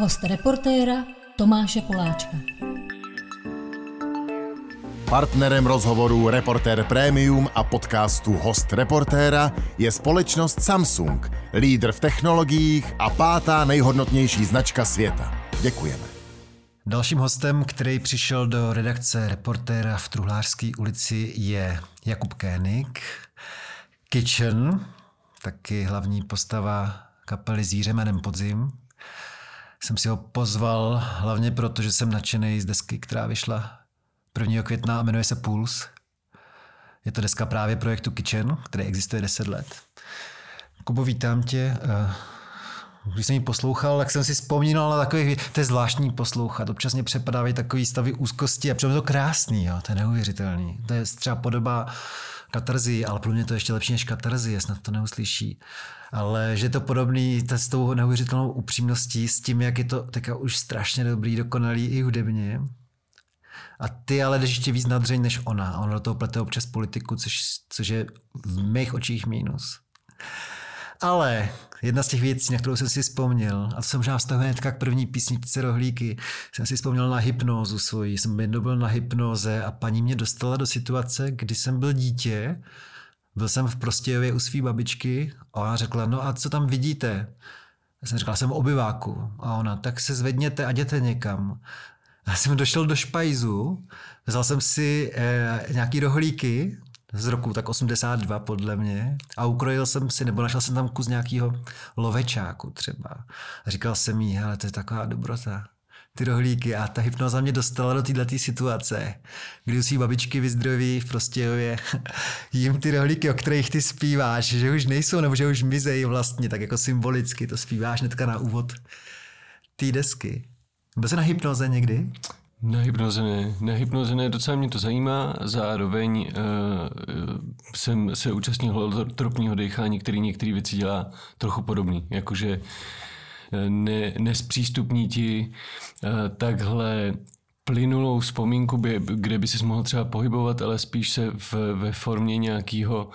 Host reportéra Tomáše Poláčka. Partnerem rozhovoru Reporter Premium a podcastu Host Reportéra je společnost Samsung, lídr v technologiích a pátá nejhodnotnější značka světa. Děkujeme. Dalším hostem, který přišel do redakce Reportéra v Truhlářské ulici je Jakub Kénik, Kitchen, taky hlavní postava kapely Zvíře jménem Podzim. Jsem si ho pozval hlavně proto, že jsem nadšený z desky, která vyšla 1. května a jmenuje se Pulse. Je to deska právě projektu Kitchen, který existuje 10 let. Kubo, vítám tě. Když jsem ji poslouchal, tak jsem si vzpomínal na takový, to je zvláštní poslouchat. Občas mě přepadávají takový stavy úzkosti a přitom je to krásný, jo, to je neuvěřitelný. To je třeba podoba katarzy, ale pro mě to je ještě lepší než katarzy, snad to neuslyší. Ale že je to podobný s tou neuvěřitelnou upřímností, s tím, jak je to teďka už strašně dobrý, dokonalý i hudebně. A ty ale jdeš ještě víc nadřeň než ona. Ona do toho plete občas politiku, což, což je v mých očích mínus. Ale jedna z těch věcí, na kterou jsem si vzpomněl, a to jsem možná vztahuje hnedka k první písničce Rohlíky, jsem si vzpomněl na hypnózu svoji. Jsem jednou byl na hypnoze a paní mě dostala do situace, kdy jsem byl dítě, byl jsem v Prostějově u své babičky a ona řekla, no a co tam vidíte? Já jsem říkal, jsem v obyváku. A ona, tak se zvedněte a jděte někam. Já jsem došel do špajzu, vzal jsem si eh, nějaký rohlíky, z roku tak 82 podle mě a ukrojil jsem si, nebo našel jsem tam kus nějakého lovečáku třeba. A říkal jsem jí, ale to je taková dobrota ty rohlíky a ta hypnoza mě dostala do této situace, kdy svý babičky vyzdraví v Prostějově jim ty rohlíky, o kterých ty zpíváš, že už nejsou nebo že už mizejí vlastně, tak jako symbolicky to zpíváš hnedka na úvod té desky. Byl jsi na hypnoze někdy? Na hypnoze ne. Docela mě to zajímá. Zároveň uh, jsem se účastnil holotropního dechání, který některé věci dělá trochu podobný. Jakože eh, ne, nespřístupní ti uh, takhle plynulou vzpomínku, kde by si mohl třeba pohybovat, ale spíš se v, ve formě nějakého uh,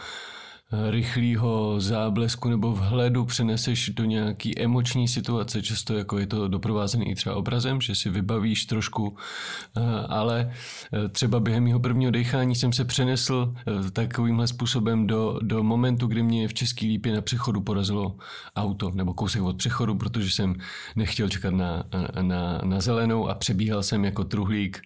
rychlého záblesku nebo vhledu přeneseš do nějaký emoční situace, často jako je to doprovázený i třeba obrazem, že si vybavíš trošku, eh, ale eh, třeba během mého prvního dechání jsem se přenesl eh, takovýmhle způsobem do, do momentu, kdy mě v Český lípě na přechodu porazilo auto nebo kousek od přechodu, protože jsem nechtěl čekat na, na, na zelenou a přebíhal jsem jako truhlík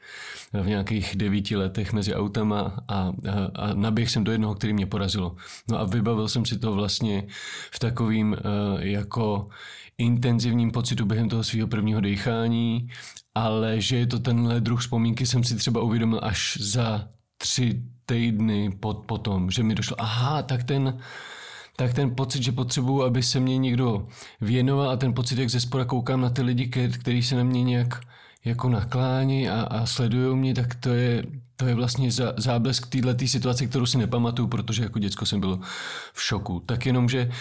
v nějakých devíti letech mezi autama a, a, a naběh jsem do jednoho, který mě porazilo. No a vybavil jsem si to vlastně v takovým uh, jako intenzivním pocitu během toho svého prvního dechání, ale že je to tenhle druh vzpomínky jsem si třeba uvědomil až za tři týdny pod, potom, že mi došlo, aha, tak ten, tak ten pocit, že potřebuju, aby se mě někdo věnoval a ten pocit, jak ze spora koukám na ty lidi, kteří se na mě nějak jako naklání a, a sledují mě, tak to je, to je vlastně zá, záblesk této situace, kterou si nepamatuju, protože jako děcko jsem byl v šoku. Tak jenom, že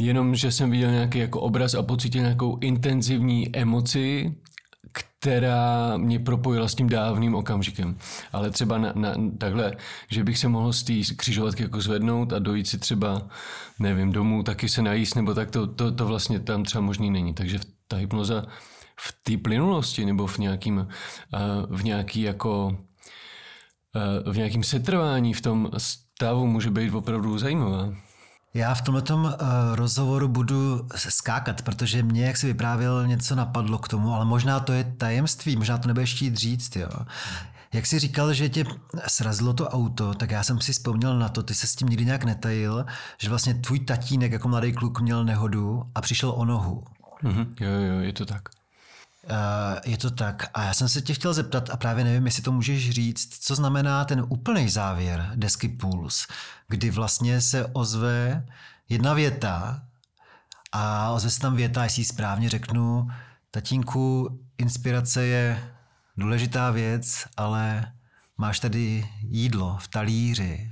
jenom, že jsem viděl nějaký jako obraz a pocítil nějakou intenzivní emoci, která mě propojila s tím dávným okamžikem. Ale třeba na, na, takhle, že bych se mohl z té křižovatky jako zvednout a dojít si třeba, nevím, domů, taky se najíst, nebo tak to, to, to vlastně tam třeba možný není. Takže ta hypnoza v té plynulosti nebo v nějakým, eh, v nějaký jako v nějakým setrvání v tom stavu může být opravdu zajímavá. Já v tomto uh, rozhovoru budu skákat, protože mě, jak si vyprávěl, něco napadlo k tomu, ale možná to je tajemství, možná to nebudeš chtít říct, jo. Jak jsi říkal, že tě srazilo to auto, tak já jsem si vzpomněl na to, ty se s tím nikdy nějak netajil, že vlastně tvůj tatínek jako mladý kluk měl nehodu a přišel o nohu. Mm-hmm. Jo, jo, je to tak. Uh, je to tak. A já jsem se tě chtěl zeptat, a právě nevím, jestli to můžeš říct, co znamená ten úplný závěr desky Pulse, kdy vlastně se ozve jedna věta a ozve se tam věta, jestli správně řeknu, tatínku, inspirace je důležitá věc, ale máš tady jídlo v talíři.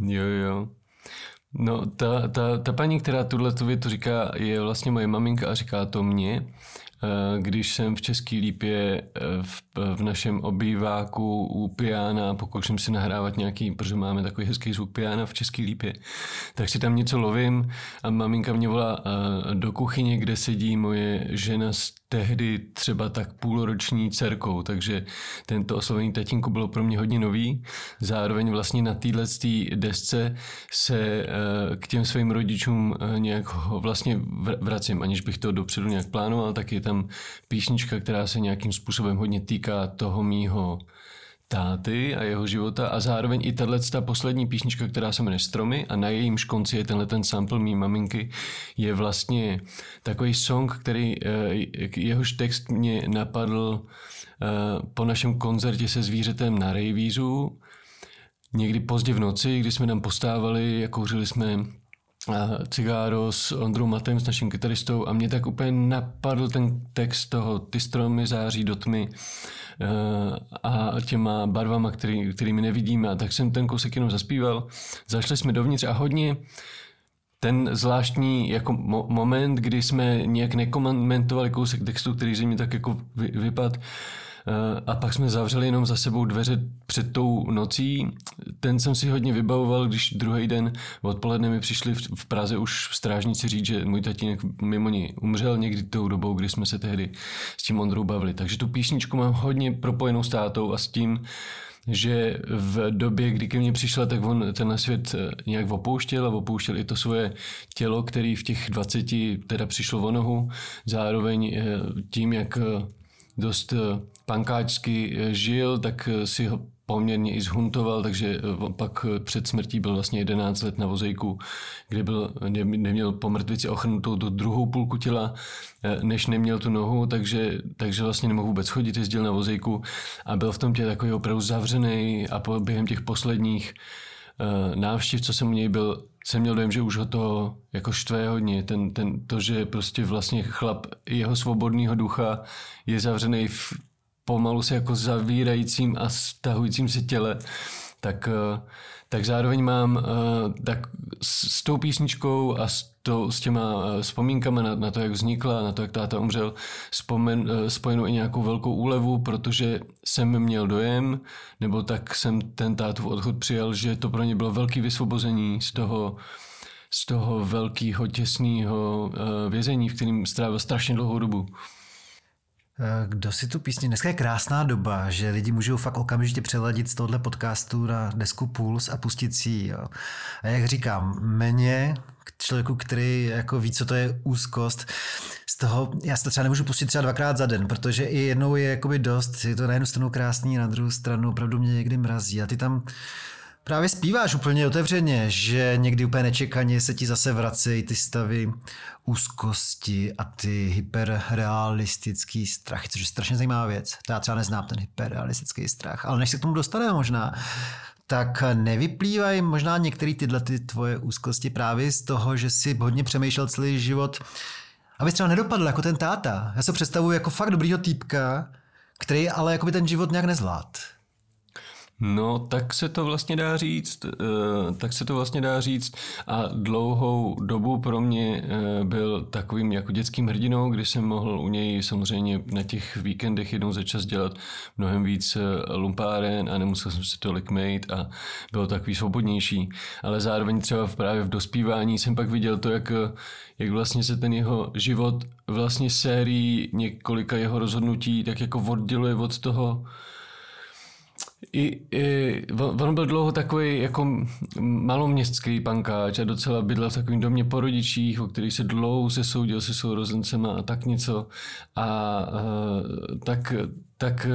Jo, jo. No, ta, ta, ta paní, která tuhle tu větu říká, je vlastně moje maminka a říká to mě. Eh, když jsem v České lípě eh, v, v našem obýváku u piana, pokouším si nahrávat nějaký, protože máme takový hezký zvuk piana v České lípě, tak si tam něco lovím a maminka mě volá eh, do kuchyně, kde sedí moje žena s tehdy třeba tak půlroční dcerkou, takže tento oslovení tatínku bylo pro mě hodně nový. Zároveň vlastně na téhle desce se eh, k těm svým rodičům eh, nějak vlastně vracím, aniž bych to dopředu nějak plánoval, tak je tam písnička, která se nějakým způsobem hodně týká toho mýho táty a jeho života a zároveň i tahle ta poslední písnička, která se jmenuje Stromy a na jejím konci je tenhle ten sample mý maminky, je vlastně takový song, který eh, jehož text mě napadl eh, po našem koncertě se zvířetem na Rejvízu, někdy pozdě v noci, kdy jsme tam postávali a kouřili jsme cigáro s Ondrou Matem, s naším kytaristou a mě tak úplně napadl ten text toho Ty stromy září do tmy Eh, a těma barvama, který, kterými nevidíme. A tak jsem ten kousek jenom zaspíval. Zašli jsme dovnitř a hodně ten zvláštní jako mo- moment, kdy jsme nějak nekomentovali kousek textu, který ze mě tak jako vy, a pak jsme zavřeli jenom za sebou dveře před tou nocí. Ten jsem si hodně vybavoval, když druhý den odpoledne mi přišli v Praze už strážníci říct, že můj tatínek mimo ní umřel někdy tou dobou, kdy jsme se tehdy s tím Ondrou bavili. Takže tu písničku mám hodně propojenou s tátou a s tím, že v době, kdy ke mně přišla, tak on ten svět eh, nějak opouštěl a opouštěl i to svoje tělo, který v těch 20 teda přišlo o nohu. Zároveň eh, tím, jak dost eh, pankáčsky eh, žil, tak eh, si ho poměrně i zhuntoval, takže pak před smrtí byl vlastně 11 let na vozejku, kde byl, neměl po mrtvici ochrnutou do druhou půlku těla, než neměl tu nohu, takže, takže vlastně nemohl vůbec chodit, jezdil na vozejku a byl v tom tě takový opravdu zavřený a po, během těch posledních návštěv, co jsem u něj byl, jsem měl dojem, že už ho to jako štve hodně. Ten, ten, to, že prostě vlastně chlap jeho svobodného ducha je zavřený v pomalu se jako zavírajícím a stahujícím se těle, tak, eh, tak zároveň mám eh, tak s, tou písničkou a s, to, s těma eh, vzpomínkami na, na to, jak vznikla, na to, jak táta umřel, spomen, spojenou i nějakou velkou úlevu, protože jsem měl dojem, nebo tak jsem ten tátův odchod přijal, že to pro ně bylo velký vysvobození z toho, z toho velkého těsného vězení, v kterém strávil strašně dlouhou dobu. Eh, kdo si tu písni? Dneska je krásná doba, že lidi můžou fakt okamžitě přeladit z tohohle podcastu na desku Puls a pustit si ji. A jak říkám, méně k člověku, který jako ví, co to je úzkost, z toho, já si to třeba nemůžu pustit třeba dvakrát za den, protože i jednou je jakoby dost, je to na jednu stranu krásný, na druhou stranu opravdu mě někdy mrazí. A ty tam Právě zpíváš úplně otevřeně, že někdy úplně nečekaně se ti zase vracejí ty stavy úzkosti a ty hyperrealistický strachy, což je strašně zajímavá věc. To já třeba neznám ten hyperrealistický strach, ale než se k tomu dostaneme možná, tak nevyplývají možná některé tyhle ty tvoje úzkosti právě z toho, že jsi hodně přemýšlel celý život, aby třeba nedopadl jako ten táta. Já se představuji jako fakt dobrýho týpka, který ale jako by ten život nějak nezvlád. No, tak se to vlastně dá říct, eh, tak se to vlastně dá říct a dlouhou dobu pro mě eh, byl takovým jako dětským hrdinou, kdy jsem mohl u něj samozřejmě na těch víkendech jednou za čas dělat mnohem víc eh, lumpáren a nemusel jsem se tolik mít a bylo takový svobodnější. Ale zároveň třeba právě v dospívání jsem pak viděl to, jak, jak vlastně se ten jeho život vlastně sérií několika jeho rozhodnutí tak jako odděluje od toho, i, i, on byl dlouho takový jako maloměstský pankáč a docela bydlel v takovém domě po rodičích, o kterých se dlouho se soudil se sourozencema a tak něco. A, a tak, tak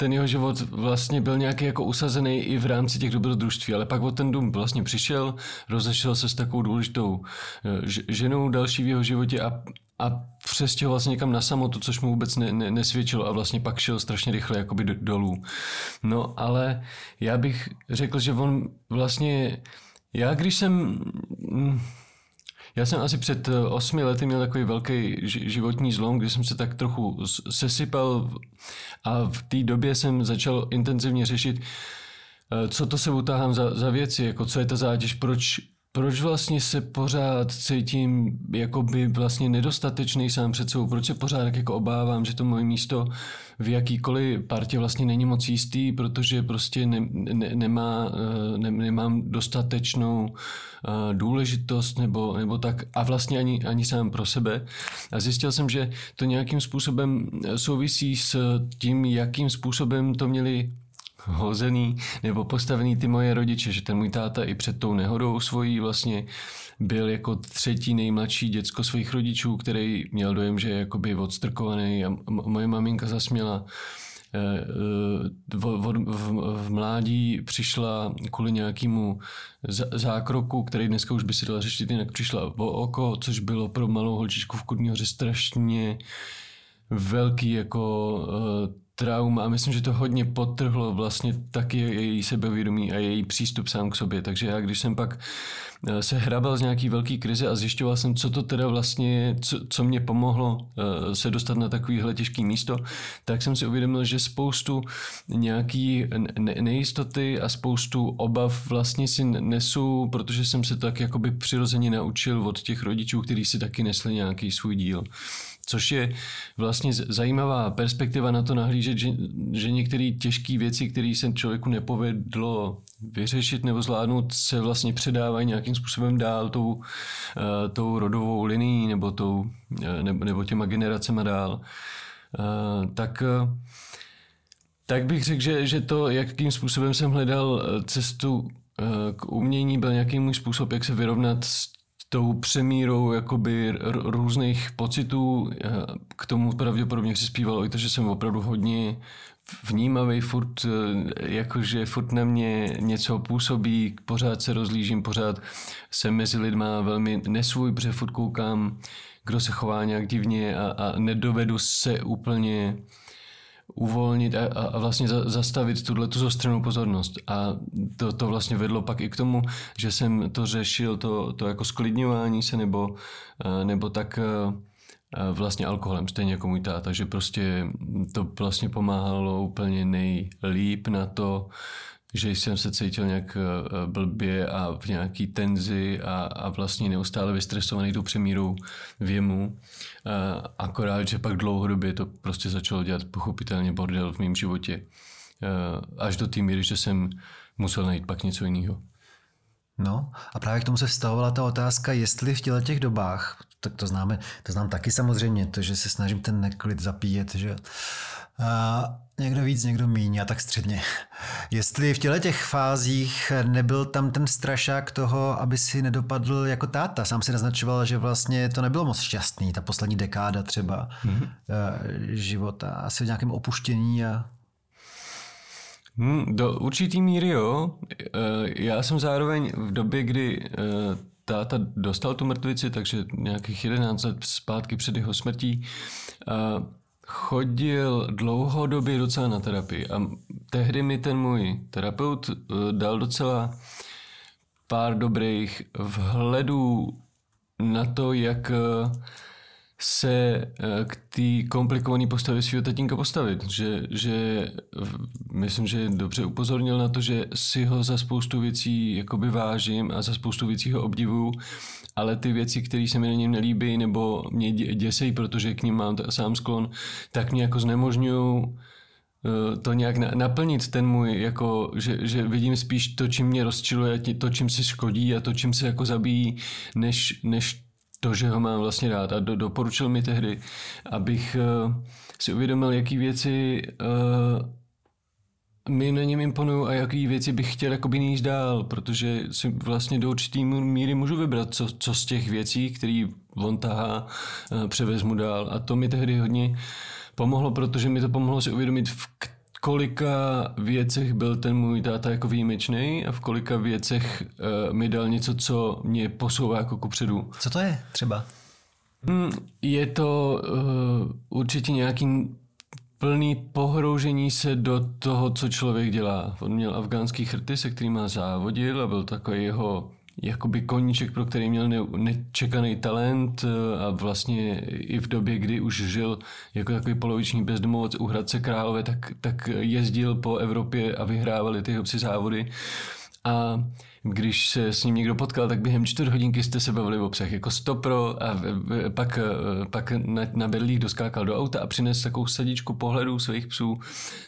ten jeho život vlastně byl nějaký jako usazený i v rámci těch dobrodružství, ale pak o ten dům vlastně přišel, rozešel se s takovou důležitou e, ženou další v jeho životě a, a přestěhoval se někam na samotu, což mu vůbec ne, ne, nesvědčilo a vlastně pak šel strašně rychle jakoby dolů. No ale já bych řekl, že on vlastně, já když jsem, mm, já jsem asi před eh, osmi lety měl takový velký životní zlom, kdy jsem se tak trochu sesypal a v té době jsem začal intenzivně řešit, eh, co to se utáhám za, za věci, jako co je ta zátěž, proč proč vlastně se pořád cítím jakoby vlastně nedostatečný sám před sebou, proč se pořád tak jako obávám, že to moje místo v jakýkoliv partě vlastně není moc jistý, protože prostě ne, ne, nemá, eh, ne, nemám dostatečnou eh, důležitost nebo, nebo tak a vlastně ani, ani sám pro sebe. A zjistil jsem, že to nějakým způsobem souvisí s tím, jakým způsobem to měli hozený nebo postavený ty moje rodiče, že ten můj táta i před tou nehodou svojí vlastně byl jako třetí nejmladší děcko svých rodičů, který měl dojem, že je jakoby odstrkovaný a moje maminka zasměla eh, eh, v, v, v mládí přišla kvůli nějakému zákroku, který dneska už by si dala řešit, jinak přišla o oko, což bylo pro malou holčičku v Kudního strašně velký jako trauma a myslím, že to hodně potrhlo vlastně taky její sebevědomí a její přístup sám k sobě. Takže já, když jsem pak eh, se hrabal z nějaký velký krize a zjišťoval jsem, co to teda vlastně co, co mě pomohlo eh, se dostat na takovýhle těžký místo, tak jsem si uvědomil, že spoustu nějaký nejistoty a spoustu obav vlastně si nesu, protože jsem se tak jakoby přirozeně naučil od těch rodičů, kteří si taky nesli nějaký svůj díl. Což je vlastně zajímavá perspektiva na to nahlížet, že, že některé těžké věci, které se člověku nepovedlo vyřešit nebo zvládnout, se vlastně předávají nějakým způsobem dál tou, uh, tou rodovou linií nebo, tou, uh, nebo, nebo těma generacema dál. Uh, tak tak bych řekl, že, že to, jakým způsobem jsem hledal cestu k umění, byl nějaký můj způsob, jak se vyrovnat s tou přemírou jakoby různých pocitů. K tomu pravděpodobně přispívalo i to, že jsem opravdu hodně vnímavý, furt, e, jakože furt na mě něco působí, pořád se rozlížím, pořád jsem mezi lidma velmi nesvůj, protože furt koukám, kdo se chová nějak divně a, a nedovedu se úplně uvolnit a, a vlastně za, zastavit tuhle tu zostřenou pozornost. A to, to vlastně vedlo pak i k tomu, že jsem to řešil, to, to jako sklidňování se nebo, nebo tak vlastně alkoholem, stejně jako můj táta, že prostě to vlastně pomáhalo úplně nejlíp na to, že jsem se cítil nějak eh, blbě a v nějaký tenzi a, a vlastně neustále vystresovaný tou přemírou věmu. A akorát, že pak dlouhodobě to prostě začalo dělat pochopitelně bordel v mém životě. Eh, až do té míry, že jsem musel najít pak něco jiného. No a právě k tomu se vztahovala ta otázka, jestli v těle těch dobách, tak to známe, to znám taky samozřejmě, to, že se snažím ten neklid zapíjet, že a někdo víc, někdo míň a tak středně. Jestli v těle těch fázích nebyl tam ten strašák toho, aby si nedopadl jako táta. Sám si naznačoval, že vlastně to nebylo moc šťastný, ta poslední dekáda třeba mm-hmm. života. Asi v nějakém opuštění a Hmm, do určitý míry jo. E, já jsem zároveň v době, kdy e, táta dostal tu mrtvici, takže nějakých 11 let zpátky před jeho smrtí, chodil dlouhodobě docela na terapii. A tehdy mi ten můj terapeut eh, dal docela pár dobrých vhledů na to, jak eh, se eh, k té komplikované postavě svého tatínka postavit. Že, že myslím, že dobře upozornil na to, že si ho za spoustu věcí jakoby vážím a za spoustu věcí ho obdivuju ale ty věci, které se mi na něm nelíbí nebo mě děsejí, protože k ním mám sám sklon, tak mě jako znemožňují eh, to nějak naplnit ten můj, jako, že, že vidím spíš to, čím mě rozčiluje, to, čím si škodí a to, čím se jako zabíjí, než, než to, že ho mám vlastně rád. A do, doporučil mi tehdy, abych uh, si uvědomil, jaký věci uh, mi na něm imponují a jaký věci bych chtěl jakoby níž dál, protože si vlastně do určitý míry můžu vybrat, co, co z těch věcí, který on tahá, eh, převezmu dál. A to mi tehdy hodně pomohlo, protože mi to pomohlo si uvědomit, v kolika věcech byl ten můj táta jako výjimečný a v kolika věcech uh, mi dal něco, co mě posouvá jako kupředu. Co to je třeba? Hmm, je to uh, určitě nějaký plný pohroužení se do toho, co člověk dělá. On měl afgánský chrty, se kterým závodil a byl takový jeho jakoby koníček, pro který měl ne, nečekaný talent eh, a vlastně i v době, kdy už žil jako takový poloviční bezdomovec u Hradce Králové, tak, tak jezdil po Evropě a vyhrávali ty obci závody. A když se s ním někdo potkal, tak během čtvrt hodinky jste se bavili o přech, jako stopro a pak, pak na, na berlích doskákal do auta a přinesl takovou sadičku pohledů svých psů,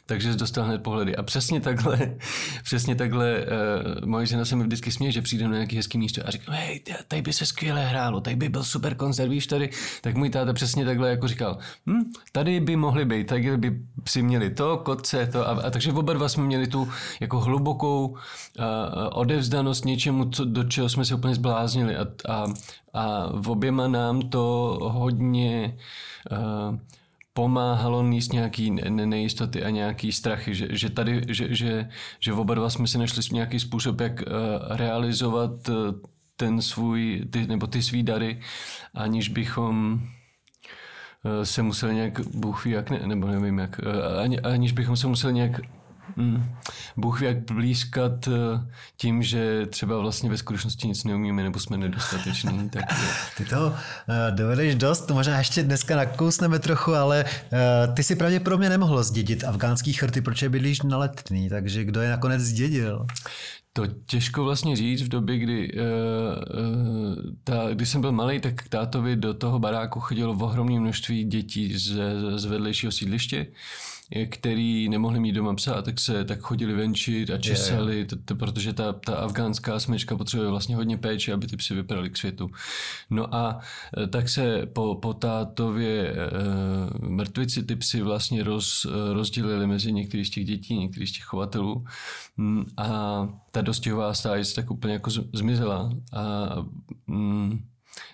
takže dostal hned pohledy. A přesně takhle, přesně takhle uh, moje žena se mi vždycky směje, že přijde na nějaký hezký místo a říká, hej, tady by se skvěle hrálo, tady by byl super koncert, víš tady, tak můj táta přesně takhle jako říkal, hm, tady by mohli být, tady by si měli to, kotce, to a, a takže oba dva jsme měli tu jako hlubokou uh, odevzdanost něčemu, co, do čeho jsme se úplně zbláznili. A, a, a v oběma nám to hodně uh, pomáhalo níst nějaký nejistoty a nějaký strachy, že, že tady, že, že, že oba dva jsme si našli nějaký způsob, jak uh, realizovat uh, ten svůj, ty, nebo ty svý dary, aniž bychom se museli nějak, Bůh jak, ne, nebo nevím jak, ani, aniž bychom se museli nějak Mm. Bůh ví, jak blízkat eh, tím, že třeba vlastně ve skutečnosti nic neumíme nebo jsme nedostateční. Tak... Ty to eh, dovedeš dost, možná ještě dneska nakousneme trochu, ale uh, ty si pravděpodobně nemohl zdědit afgánský chrty, protože bydlíš na letný, takže kdo je nakonec zdědil? To těžko vlastně říct v době, kdy, uh, uh, ta, když jsem byl malý, tak k tátovi do toho baráku chodilo v ohromné množství dětí z, z vedlejšího sídliště který nemohli mít doma psa, tak se tak chodili venčit a česali, je, je. To, protože ta, ta afgánská smečka potřebuje vlastně hodně péče, aby ty psy vypadaly k světu. No a e, tak se po, po tátově e, mrtvici ty psy vlastně roz, rozdělili mezi některých z těch dětí, některých z těch chovatelů mm, a ta dostihová stájec tak úplně jako zmizela a mm,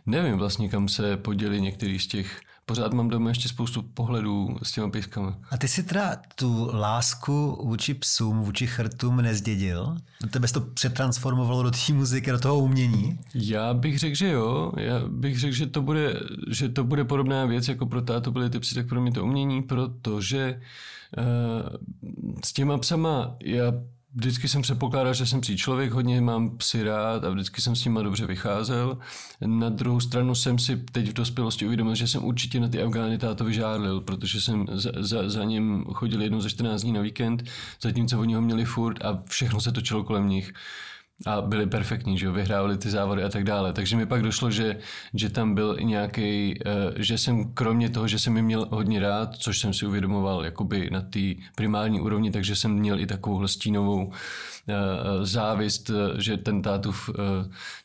nevím vlastně, kam se poděli některý z těch pořád mám doma ještě spoustu pohledů s těma pejskama. A ty si teda tu lásku vůči psům, vůči chrtům nezdědil? Tebe to přetransformovalo do té muziky, do toho umění? Já bych řekl, že jo. Já bych řekl, že to bude, že to bude podobná věc, jako pro táto byly ty psy, tak pro mě to umění, protože uh, s těma psama já vždycky jsem předpokládal, že jsem psí člověk, hodně mám psy rád a vždycky jsem s nimi dobře vycházel. Na druhou stranu jsem si teď v dospělosti uvědomil, že jsem určitě na ty Afgány táto vyžárlil, protože jsem za, za, za ním chodil jednou za 14 dní na víkend, zatímco oni ho měli furt a všechno se točilo kolem nich a byli perfektní, že jo, vyhrávali ty závody a tak dále. Takže mi pak došlo, že, že tam byl i nějaký, uh, že jsem kromě toho, že jsem je měl hodně rád, což jsem si uvědomoval jakoby na té primární úrovni, takže jsem měl i takovou stínovou uh, závist, že ten tátův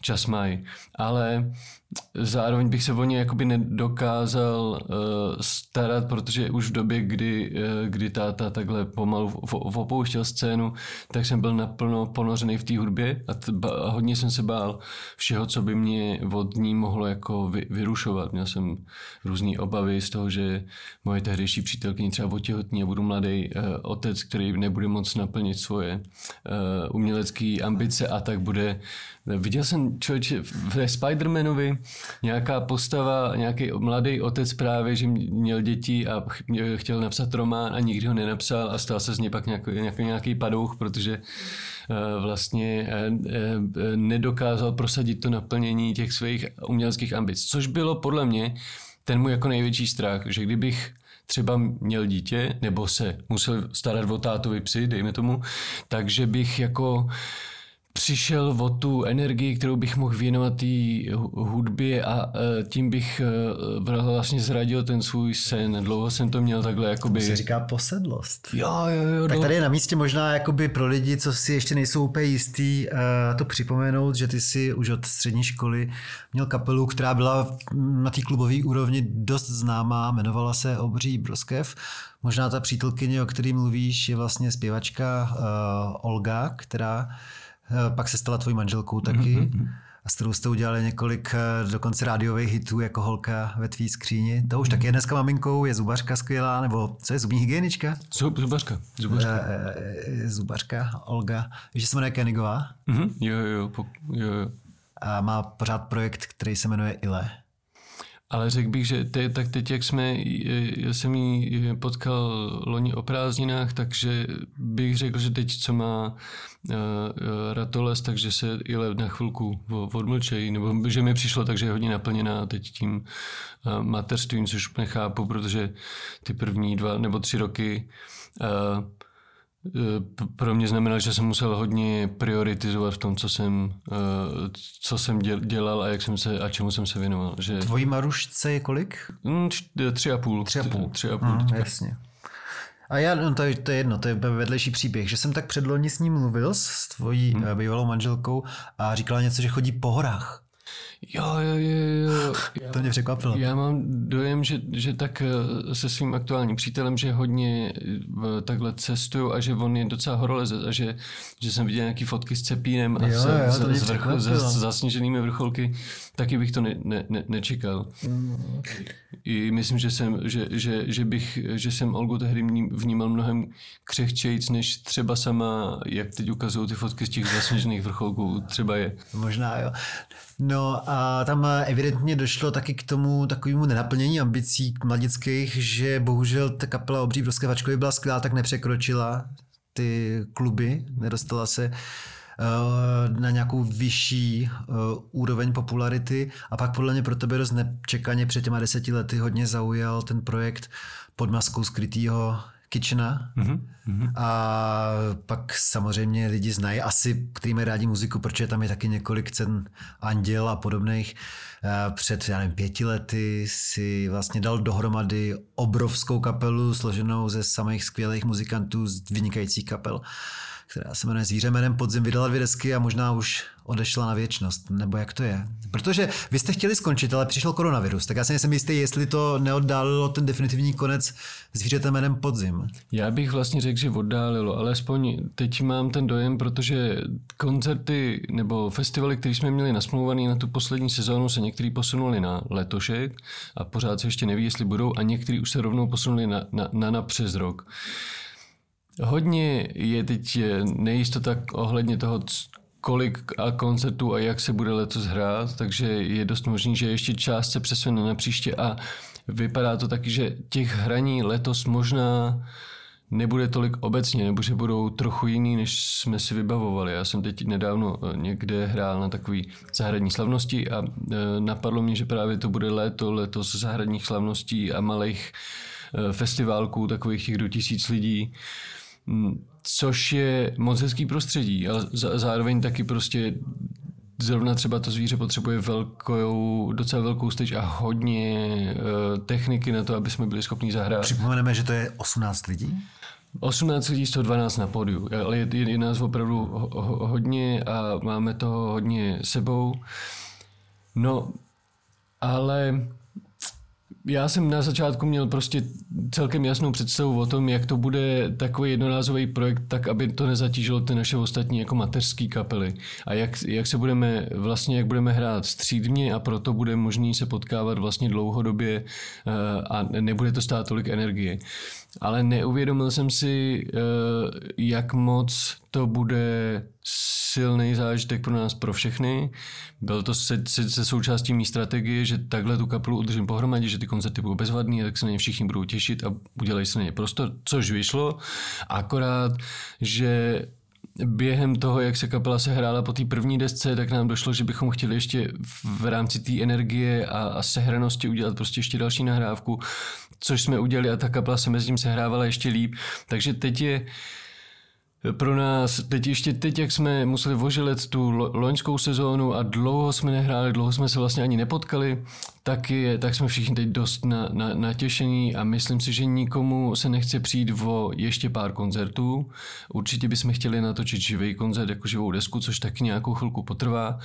čas mají. Ale zároveň bych se o ně jakoby nedokázal uh, starat, protože už v době, kdy, uh, kdy táta takhle pomalu v, v opouštěl scénu, tak jsem byl naplno ponořený v té hudbě a, t, a hodně jsem se bál všeho, co by mě od ní mohlo jako vy, vyrušovat. Měl jsem různé obavy z toho, že moje tehdejší přítelkyně třeba otěhotní a budu mladý uh, otec, který nebude moc naplnit svoje uh, umělecké ambice a tak bude Viděl jsem člověče ve Spider-Manovi nějaká postava, nějaký mladý otec právě, že měl děti a chtěl napsat román a nikdy ho nenapsal a stal se z něj pak nějaký, nějaký, nějaký padouch, protože uh, vlastně uh, uh, nedokázal prosadit to naplnění těch svých uměleckých ambic. Což bylo podle mě ten můj jako největší strach, že kdybych třeba měl dítě, nebo se musel starat o tátovi psy, dejme tomu, takže bych jako přišel o tu energii, kterou bych mohl věnovat té hudbě a e, tím bych e, vlastně zradil ten svůj sen. Dlouho jsem to měl takhle jakoby... To se říká posedlost. Jo, jo, jo. Tak tady je na místě možná jakoby pro lidi, co si ještě nejsou úplně jistý, e, to připomenout, že ty si už od střední školy měl kapelu, která byla na té klubové úrovni dost známá, jmenovala se Obří Broskev. Možná ta přítelkyně, o který mluvíš, je vlastně zpěvačka Olga, která pak se stala tvojí manželkou taky. Mm-hmm. A s kterou jste udělali několik eh, dokonce rádiových hitů jako holka ve tvý skříni. To už taky je dneska maminkou, je zubařka skvělá, nebo co je zubní hygienička? Zub, zubařka. Zubařka. E, zubařka Olga. Víš, že se jmenuje Kenigová? Mm-hmm. Jo, jo, jo, jo. A má pořád projekt, který se jmenuje ILE. Ale řekl bych, že te, tak teď, jak jsme, já jsem ji potkal loni o prázdninách, takže bych řekl, že teď, co má Ratoles, takže se i na chvilku odmlčejí, nebo že mi přišlo, takže je hodně naplněná teď tím uh, mateřstvím, což nechápu, protože ty první dva nebo tři roky eh, pro mě znamená, že jsem musel hodně prioritizovat v tom, co jsem, eh, co jsem dělal a jak jsem se, a čemu jsem se věnoval. Že... Tvojí Marušce je kolik? Mm, tři a půl. Tři a půl. Tři a půl mm, jasně. A já, no to, je, to je jedno, to je vedlejší příběh, že jsem tak předloni s ním mluvil, s tvojí hmm. bývalou manželkou a říkala něco, že chodí po horách. Jo, jo, jo, jo. to mě překvapilo. Já mám dojem, že, že tak eh, se svým aktuálním přítelem, že hodně eh, takhle cestuju a že on je docela horoleze a že, že jsem viděl nějaký fotky s cepínem a jo, jo, s, s, vrchol, s, s zasněženými vrcholky, taky bych to ne, ne, ne, nečekal. Mm. I myslím, že jsem, že, že, že, bych, že jsem Olgu tehdy vnímal mnohem křehčejc, než třeba sama, jak teď ukazují ty fotky z těch zasněžených vrcholků, třeba je. Možná jo. No a tam evidentně došlo taky k tomu takovému nenaplnění ambicí mladických, že bohužel ta kapela Obří Brovské Vačkovi byla skvělá, tak nepřekročila ty kluby, nedostala se eh, na nějakou vyšší uh, úroveň popularity. A pak podle mě pro tebe dost nečekaně před těma deseti lety hodně zaujal ten projekt pod maskou skrytýho Kitchena. Mm-hmm. A pak samozřejmě lidi znají asi, kteří mají rádi muziku, protože tam je taky několik cen Anděl a podobných. Eh, před, já nevím, pěti lety si vlastně dal dohromady obrovskou kapelu složenou ze samých skvělých muzikantů z vynikajících kapel která se jmenuje Zvíře jménem Podzim, vydala dvě desky a možná už odešla na věčnost, nebo jak to je? Protože vy jste chtěli skončit, ale přišel koronavirus, tak já si nejsem jistý, jestli to neoddálilo ten definitivní konec Zvířete jménem Podzim. Já bych vlastně řekl, že oddálilo, alespoň teď mám ten dojem, protože koncerty nebo festivaly, které jsme měli nasmluvaný na tu poslední sezónu, se některý posunuli na letošek a pořád se ještě neví, jestli budou a některý už se rovnou posunuli na, na, na, na přes rok. Hodně je teď nejistota ohledně toho, kolik a koncertů a jak se bude letos hrát, takže je dost možný, že ještě část se přesune na příště a vypadá to taky, že těch hraní letos možná nebude tolik obecně, nebo že budou trochu jiný, než jsme si vybavovali. Já jsem teď nedávno eh, někde hrál na takový zahradní slavnosti a eh, napadlo mě, že právě to bude léto, letos zahradních slavností a malých eh, festiválků, takových těch do tisíc lidí což je moc hezký prostředí, ale zároveň taky prostě zrovna třeba to zvíře potřebuje velkou, docela velkou stage a hodně uh, techniky na to, aby jsme byli schopni zahrát. Připomeneme, že to je 18 lidí? 18 lidí, 112 na pódiu, ale je, je, je nás opravdu ho, ho, hodně a máme toho hodně sebou. No, ale já jsem na začátku měl prostě celkem jasnou představu o tom, jak to bude takový jednorázový projekt, tak aby to nezatížilo ty naše ostatní jako mateřské kapely. A jak, jak se budeme vlastně, jak budeme hrát střídmě a proto bude možný se potkávat vlastně dlouhodobě eh, a nebude to stát tolik energie. Ale neuvědomil jsem si, eh, jak moc to bude silný zážitek pro nás, pro všechny. Byl to se, se, se součástí mý strategie, že takhle tu kapelu udržím pohromadě, že ty koncerty budou bezvadný, tak se na ně všichni budou těšit a udělají se na ně prostor, což vyšlo. Akorát, že během toho, jak se kapela se hrála po té první desce, tak nám došlo, že bychom chtěli ještě v rámci té energie a, a sehranosti udělat prostě ještě další nahrávku, což jsme udělali a ta kapela se mezi tím sehrávala ještě líp. Takže teď je pro nás, teď ještě teď, jak jsme museli vožilet tu loňskou sezónu a dlouho jsme nehráli, dlouho jsme se vlastně ani nepotkali, tak, je, tak jsme všichni teď dost na, na, natěšení a myslím si, že nikomu se nechce přijít o ještě pár koncertů. Určitě bychom chtěli natočit živý koncert jako živou desku, což taky nějakou chvilku potrvá.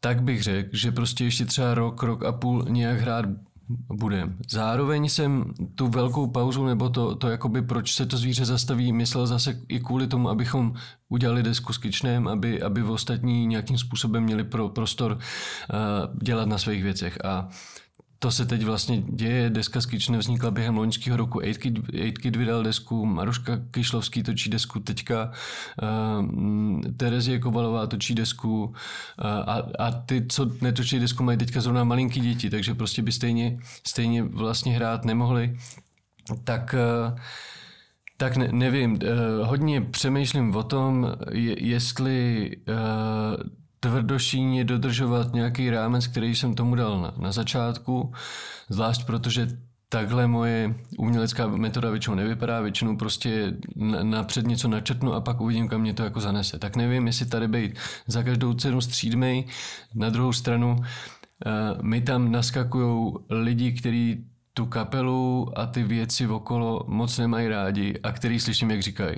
Tak bych řekl, že prostě ještě třeba rok, rok a půl nějak hrát bude. Zároveň jsem tu velkou pauzu, nebo to, to jakoby proč se to zvíře zastaví, myslel zase i kvůli tomu, abychom udělali desku s Kitchenem, aby, aby v ostatní nějakým způsobem měli pro, prostor uh, dělat na svých věcech. A to se teď vlastně děje. Deska z Kitchen vznikla během loňského roku. 8Kid, vydal desku, Maruška Kyšlovský točí desku teďka, uh, Terezie Kovalová točí desku uh, a, a ty, co netočí desku, mají teďka zrovna malinký děti, takže prostě by stejně, stejně vlastně hrát nemohli. Tak uh, tak ne, nevím, uh, hodně přemýšlím o tom, je, jestli uh, tvrdošíně dodržovat nějaký rámec, který jsem tomu dal na, na začátku, zvlášť protože takhle moje umělecká metoda většinou nevypadá, většinou prostě napřed něco načrtnu a pak uvidím, kam mě to jako zanese. Tak nevím, jestli tady být za každou cenu střídmej, na druhou stranu uh, mi tam naskakují lidi, kteří tu kapelu a ty věci okolo moc nemají rádi a který slyším, jak říkají.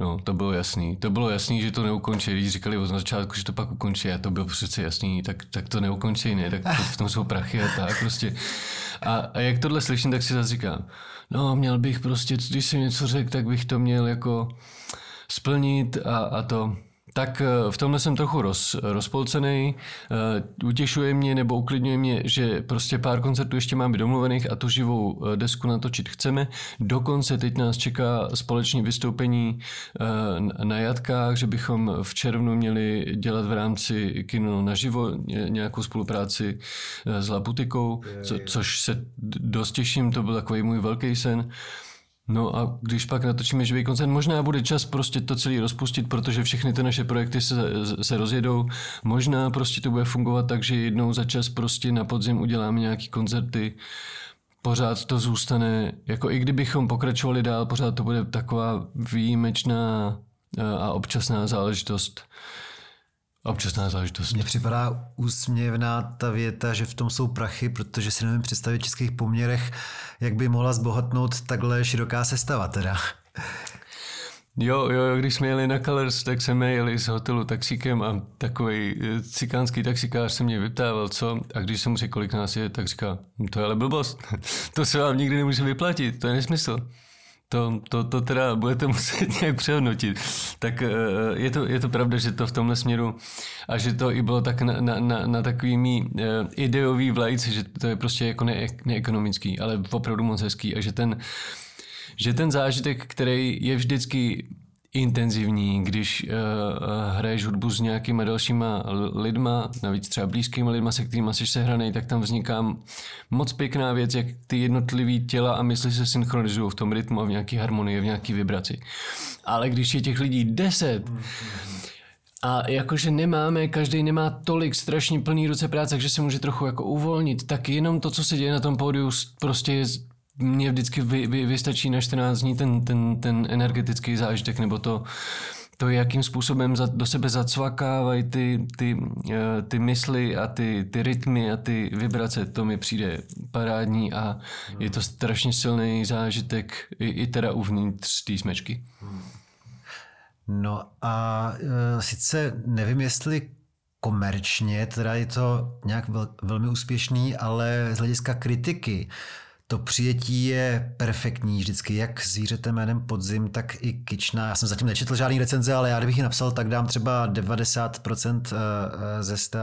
No, to bylo jasný. To bylo jasný, že to neukončí. Když říkali od začátku, že to pak ukončí, a to bylo přece jasný, tak, tak to neukončí, ne? Tak to, v tom jsou prachy a tak prostě. A, a jak tohle slyším, tak si zase říkám, no, měl bych prostě, když jsem něco řekl, tak bych to měl jako splnit a, a to. Tak eh, v tomhle jsem trochu roz, rozpolcený. Eh, utěšuje mě nebo uklidňuje mě, že prostě pár koncertů ještě máme domluvených a tu živou eh, desku natočit chceme. Dokonce teď nás čeká společné vystoupení na Jatkách, že bychom v červnu měli dělat v rámci kino naživo nějakou spolupráci s Laputikou, co, což se dost těším, to byl takový můj velký sen. No a když pak natočíme živý koncert, možná bude čas prostě to celé rozpustit, protože všechny ty naše projekty se, se rozjedou. Možná prostě to bude fungovat tak, že jednou za čas prostě na podzim uděláme nějaký koncerty, pořád to zůstane, jako i kdybychom pokračovali dál, pořád to bude taková výjimečná a občasná záležitost. Občasná záležitost. Mně připadá úsměvná ta věta, že v tom jsou prachy, protože si nevím představit v českých poměrech, jak by mohla zbohatnout takhle široká sestava teda. Jo, jo, když jsme jeli na Colors, tak jsme jeli z hotelu taxíkem a takový eh, cikánský taxikář se mě vyptával, co? A když jsem mu řekl, kolik nás je, tak říká, hm, to je ale blbost. to se vám nikdy nemůže vyplatit, to je nesmysl to, to, to teda budete muset nějak přehodnotit. Tak eh, je to, je to pravda, že to v tomhle směru a že to i bylo tak na, na, na, na takovými eh, ideový vlajci, že to je prostě jako ne, neekonomický, ale opravdu moc hezký a že ten, že ten zážitek, který je vždycky intenzivní, když uh, hraješ hudbu s nějakýma dalšíma lidma, navíc třeba blízkýma lidma, se kterými jsi sehraný, tak tam vzniká moc pěkná věc, jak ty jednotlivý těla a mysli se synchronizují v tom rytmu a v nějaké harmonii, v nějaké vibraci. Ale když je těch lidí deset, a jakože nemáme, každý nemá tolik strašně plný ruce práce, takže se může trochu jako uvolnit, tak jenom to, co se děje na tom pódiu, prostě je mě vždycky vy, vy, vystačí na 14 dní ten, ten, ten energetický zážitek, nebo to, to, jakým způsobem za, do sebe zacvakávají ty, ty, eh, ty mysli a ty, ty rytmy a ty vibrace, to mi přijde parádní a je to strašně silný zážitek i, i teda uvnitř té smečky. No a e, sice nevím, jestli komerčně, teda je to nějak vel, velmi úspěšný, ale z hlediska kritiky to přijetí je perfektní vždycky, jak zvířete jménem podzim, tak i kyčná. Já jsem zatím nečetl žádný recenze, ale já kdybych ji napsal, tak dám třeba 90% eh, eh, ze 100.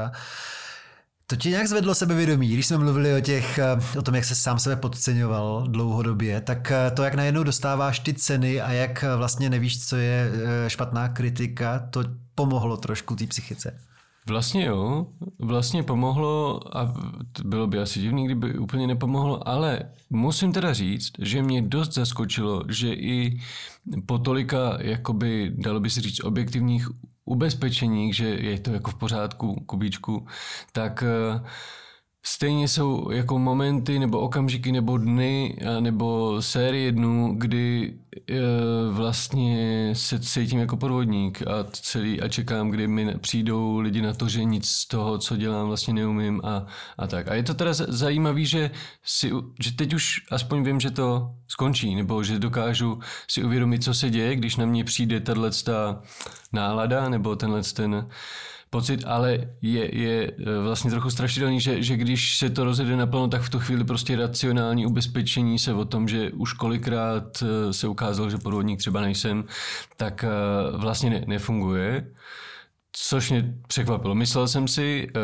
To ti nějak zvedlo sebevědomí, když jsme mluvili o, těch, eh, o tom, jak se sám sebe podceňoval dlouhodobě, tak to, jak najednou dostáváš ty ceny a jak vlastně nevíš, co je špatná kritika, to pomohlo trošku té psychice. Vlastně jo, vlastně pomohlo a bylo by asi divný, kdyby úplně nepomohlo, ale musím teda říct, že mě dost zaskočilo, že i po tolika, jakoby, dalo by se říct, objektivních ubezpečeních, že je to jako v pořádku, kubíčku, tak uh, Stejně jsou jako momenty nebo okamžiky nebo dny nebo série dnů, kdy e, vlastně se cítím jako podvodník a celý a čekám, kdy mi přijdou lidi na to, že nic z toho, co dělám, vlastně neumím a, a tak. A je to teda zajímavé, že, si, že teď už aspoň vím, že to skončí, nebo že dokážu si uvědomit, co se děje, když na mě přijde tahle nálada nebo tenhle ten pocit, ale je, je eh, vlastně trochu strašidelný, že, že když se to rozjede naplno, tak v tu chvíli prostě racionální ubezpečení se o tom, že už kolikrát eh, se ukázalo, že podvodník třeba nejsem, tak eh, vlastně ne, nefunguje. Což mě překvapilo. Myslel jsem si, eh,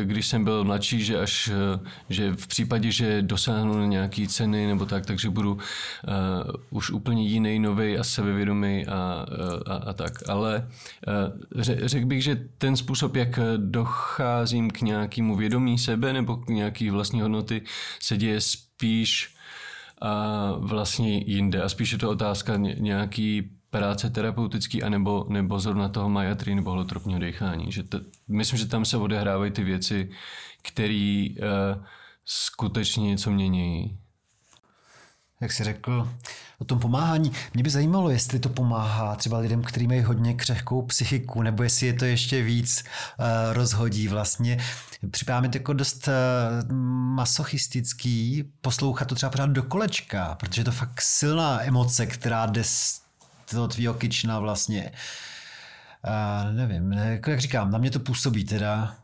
eh, když jsem byl mladší, že až eh, že v případě, že dosáhnu nějaký ceny nebo tak, takže budu už úplně jiný, nový a sebevědomý a, a, a tak. Ale řekl bych, že ten způsob, jak docházím k nějakému vědomí sebe nebo k nějaký vlastní hodnoty, se děje spíš a vlastně jinde. A spíš je to otázka nějaký práce terapeutický, anebo, nebo zrovna toho majatry nebo holotropního dechání. Že to, myslím, že tam se odehrávají ty věci, které uh, skutečně něco mění. jak jsi řekl, o tom pomáhání. Mě by zajímalo, jestli to pomáhá třeba lidem, kteří mají hodně křehkou psychiku, nebo jestli je to ještě víc uh, rozhodí vlastně. Připadá mi to jako dost uh, masochistický poslouchat to třeba pořád do kolečka, protože je to fakt silná emoce, která jde toho tvýho kyčna vlastně. Uh, nevím, ne, jak říkám, na mě to působí teda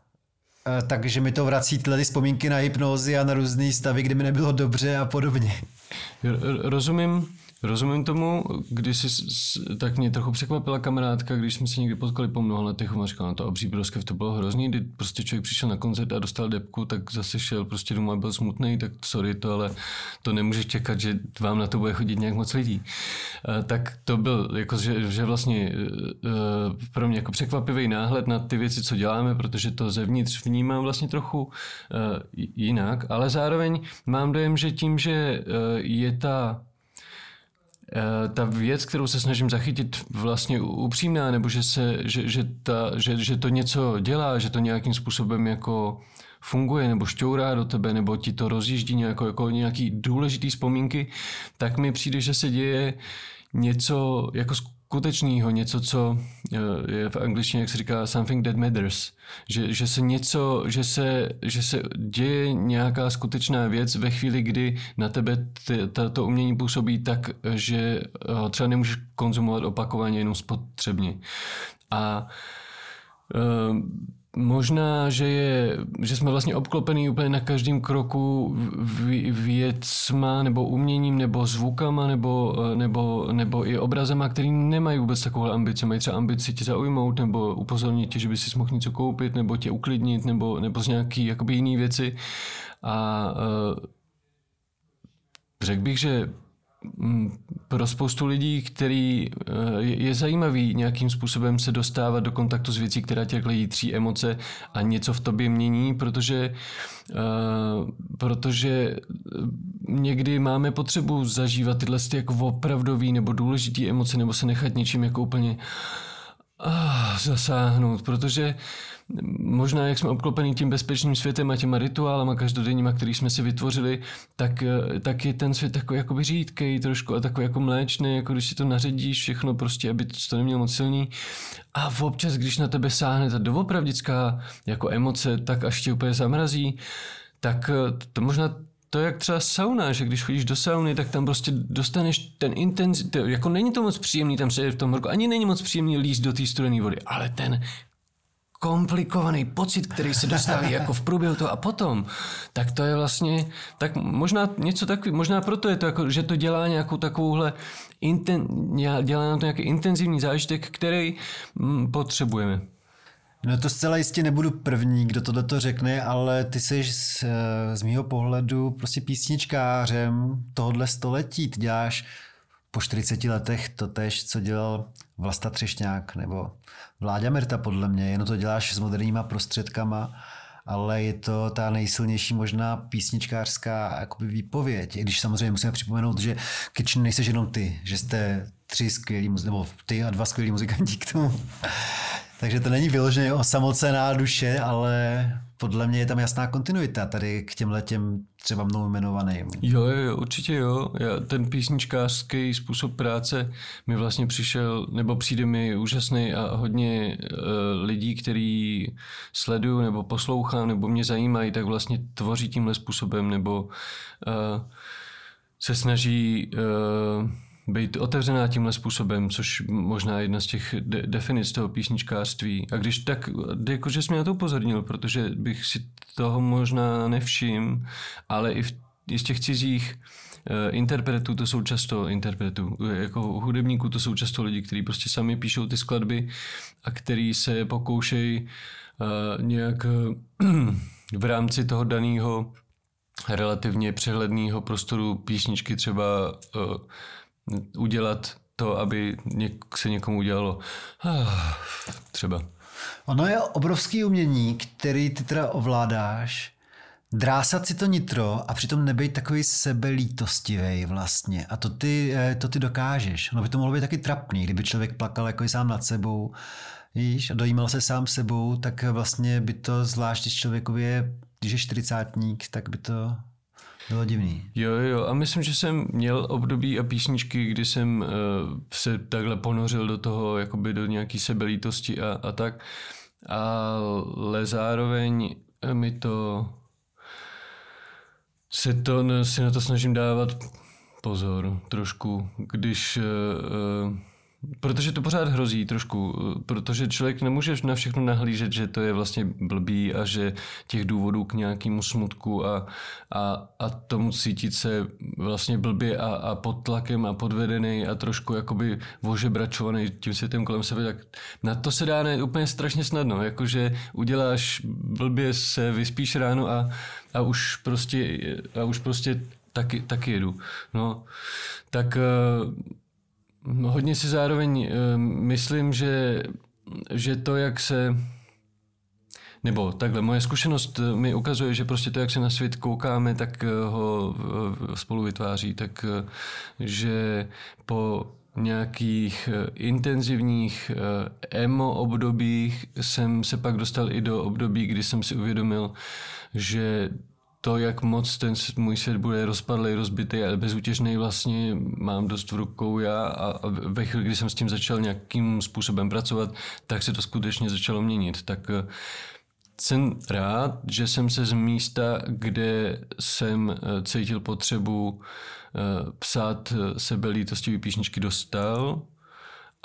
takže mi to vrací tyhle vzpomínky na hypnózy a na různé stavy, kdy mi nebylo dobře a podobně. Rozumím. Rozumím tomu, když jsi, tak mě trochu překvapila kamarádka, když jsme se někdy potkali po mnoha letech a říkala, no to obří broskev, to bylo hrozný, kdy prostě člověk přišel na koncert a dostal depku, tak zase šel prostě domů a byl smutný, tak sorry to, ale to nemůžeš čekat, že vám na to bude chodit nějak moc lidí. Tak to byl jako, že, že vlastně e, e, pro mě jako překvapivý náhled na ty věci, co děláme, protože to zevnitř vnímám vlastně trochu jinak, ale zároveň mám dojem, že tím, že je ta Eh, ta věc, kterou se snažím zachytit vlastně upřímná, nebo že, se, že, že, ta, že, že to něco dělá, že to nějakým způsobem jako funguje, nebo šťourá do tebe, nebo ti to rozjíždí nějako, jako nějaký důležitý vzpomínky, tak mi přijde, že se děje něco jako skutečného, něco, co eh, je v angličtině, jak se říká, something that matters. Že, že se něco, že se, že se děje nějaká skutečná věc ve chvíli, kdy na tebe to umění působí tak, že ho třeba nemůžeš konzumovat opakovaně jenom spotřebně. A uh, Možná, že, je, že jsme vlastně obklopený úplně na každém kroku věcma nebo uměním nebo zvukama nebo, nebo, nebo i obrazema, který nemají vůbec takovou ambici. Mají třeba ambici tě zaujmout nebo upozornit tě, že by si mohl něco koupit nebo tě uklidnit nebo, nebo z nějaký jakoby jiný věci. A uh, řekl bych, že pro spoustu lidí, který eh, je zajímavý nějakým způsobem se dostávat do kontaktu s věcí, která tě jítří emoce a něco v tobě mění, protože, eh, protože někdy máme potřebu zažívat tyhle jako opravdový nebo důležitý emoce nebo se nechat něčím jako úplně ah, zasáhnout, protože možná jak jsme obklopení tím bezpečným světem a těma rituálama každodenníma, který jsme si vytvořili, tak, eh, tak je ten svět takový jakoby řídkej trošku a takový jako mléčný, jako když si to naředíš všechno prostě, aby to nemělo moc silný. A občas, když na tebe sáhne ta doopravdická jako emoce, tak až tě úplně zamrazí, tak eh, to možná to je jak třeba sauna, že když chodíš do sauny, tak tam prostě dostaneš ten intenzit, jako není to moc příjemný tam sedět v tom horku, ani není moc příjemný líst do té studené vody, ale ten komplikovaný pocit, který se dostaví jako v průběhu toho a potom, tak to je vlastně, tak možná něco takový, možná proto je to jako, že to dělá nějakou takovouhle, inten, dělá nám to nějaký intenzivní zážitek, který mm, potřebujeme. No to zcela jistě nebudu první, kdo tohle to řekne, ale ty jsi z, z mýho pohledu prostě písničkářem tohohle století. Ty děláš po 40 letech to tež, co dělal Vlasta Třešňák nebo Vláďa Merta podle mě, jenom to děláš s moderníma prostředkama, ale je to ta nejsilnější možná písničkářská jakoby výpověď. I když samozřejmě musíme připomenout, že Kitchen nejseš jenom ty, že jste tři skvělí, nebo ty a dva skvělí muzikanti k tomu. Takže to není vyloženě osamocená duše, ale podle mě je tam jasná kontinuita tady k těm letěm třeba mnou jmenovaným. Jo, jo, určitě jo. Já, ten písničkářský způsob práce mi vlastně přišel, nebo přijde mi úžasný a hodně uh, lidí, který sleduju nebo poslouchám nebo mě zajímají, tak vlastně tvoří tímhle způsobem nebo uh, se snaží uh, být otevřená tímhle způsobem, což možná je jedna z těch de- definic toho písničkářství. A když tak, jako, že jsi mě na to upozornil, protože bych si toho možná nevšim, ale i, v, i z těch cizích uh, interpretů to jsou často interpretů, jako hudebníků to jsou často lidi, kteří prostě sami píšou ty skladby a který se pokoušejí uh, nějak uh, v rámci toho daného relativně přehledného prostoru písničky třeba uh, udělat to, aby se někomu udělalo ah, třeba. Ono je obrovský umění, který ty teda ovládáš, drásat si to nitro a přitom nebejt takový sebelítostivý vlastně. A to ty, eh, to ty dokážeš. No by to mohlo být taky trapný, kdyby člověk plakal jako sám nad sebou, víš, a dojímal se sám sebou, tak vlastně by to, člověku je, když je čtyřicátník, tak by to Bylo divný. Jo, jo, a myslím, že jsem měl období a písničky, kdy jsem uh, se takhle ponořil do toho, jakoby do nějaký sebelítosti a, a tak, ale zároveň mi to se to, si na to snažím dávat pozor trošku, když uh, Protože to pořád hrozí trošku, protože člověk nemůže na všechno nahlížet, že to je vlastně blbý a že těch důvodů k nějakému smutku a, a, a tomu cítit se vlastně blbě a, a pod tlakem a podvedený a trošku jakoby ožebračovaný tím světem kolem sebe, tak na to se dá ne, úplně strašně snadno, jakože uděláš blbě se, vyspíš ráno a, a už prostě, a už prostě taky, taky jedu. No, tak No, hodně si zároveň uh, myslím, že, že to, jak se nebo takhle, moje zkušenost eh, mi ukazuje, že prostě to, jak se na svět koukáme, tak eh, ho spolu vytváří, tak že po nějakých intenzivních emo obdobích jsem se pak dostal i do období, kdy jsem si uvědomil, že to, jak moc ten můj svět bude rozpadlý, rozbitý a bezútěžný, vlastně mám dost v rukou já a ve chvíli, kdy jsem s tím začal nějakým způsobem pracovat, tak se to skutečně začalo měnit. Tak eh, jsem rád, že jsem se z místa, kde jsem eh, cítil potřebu eh, psát sebelítostivý píšničky dostal,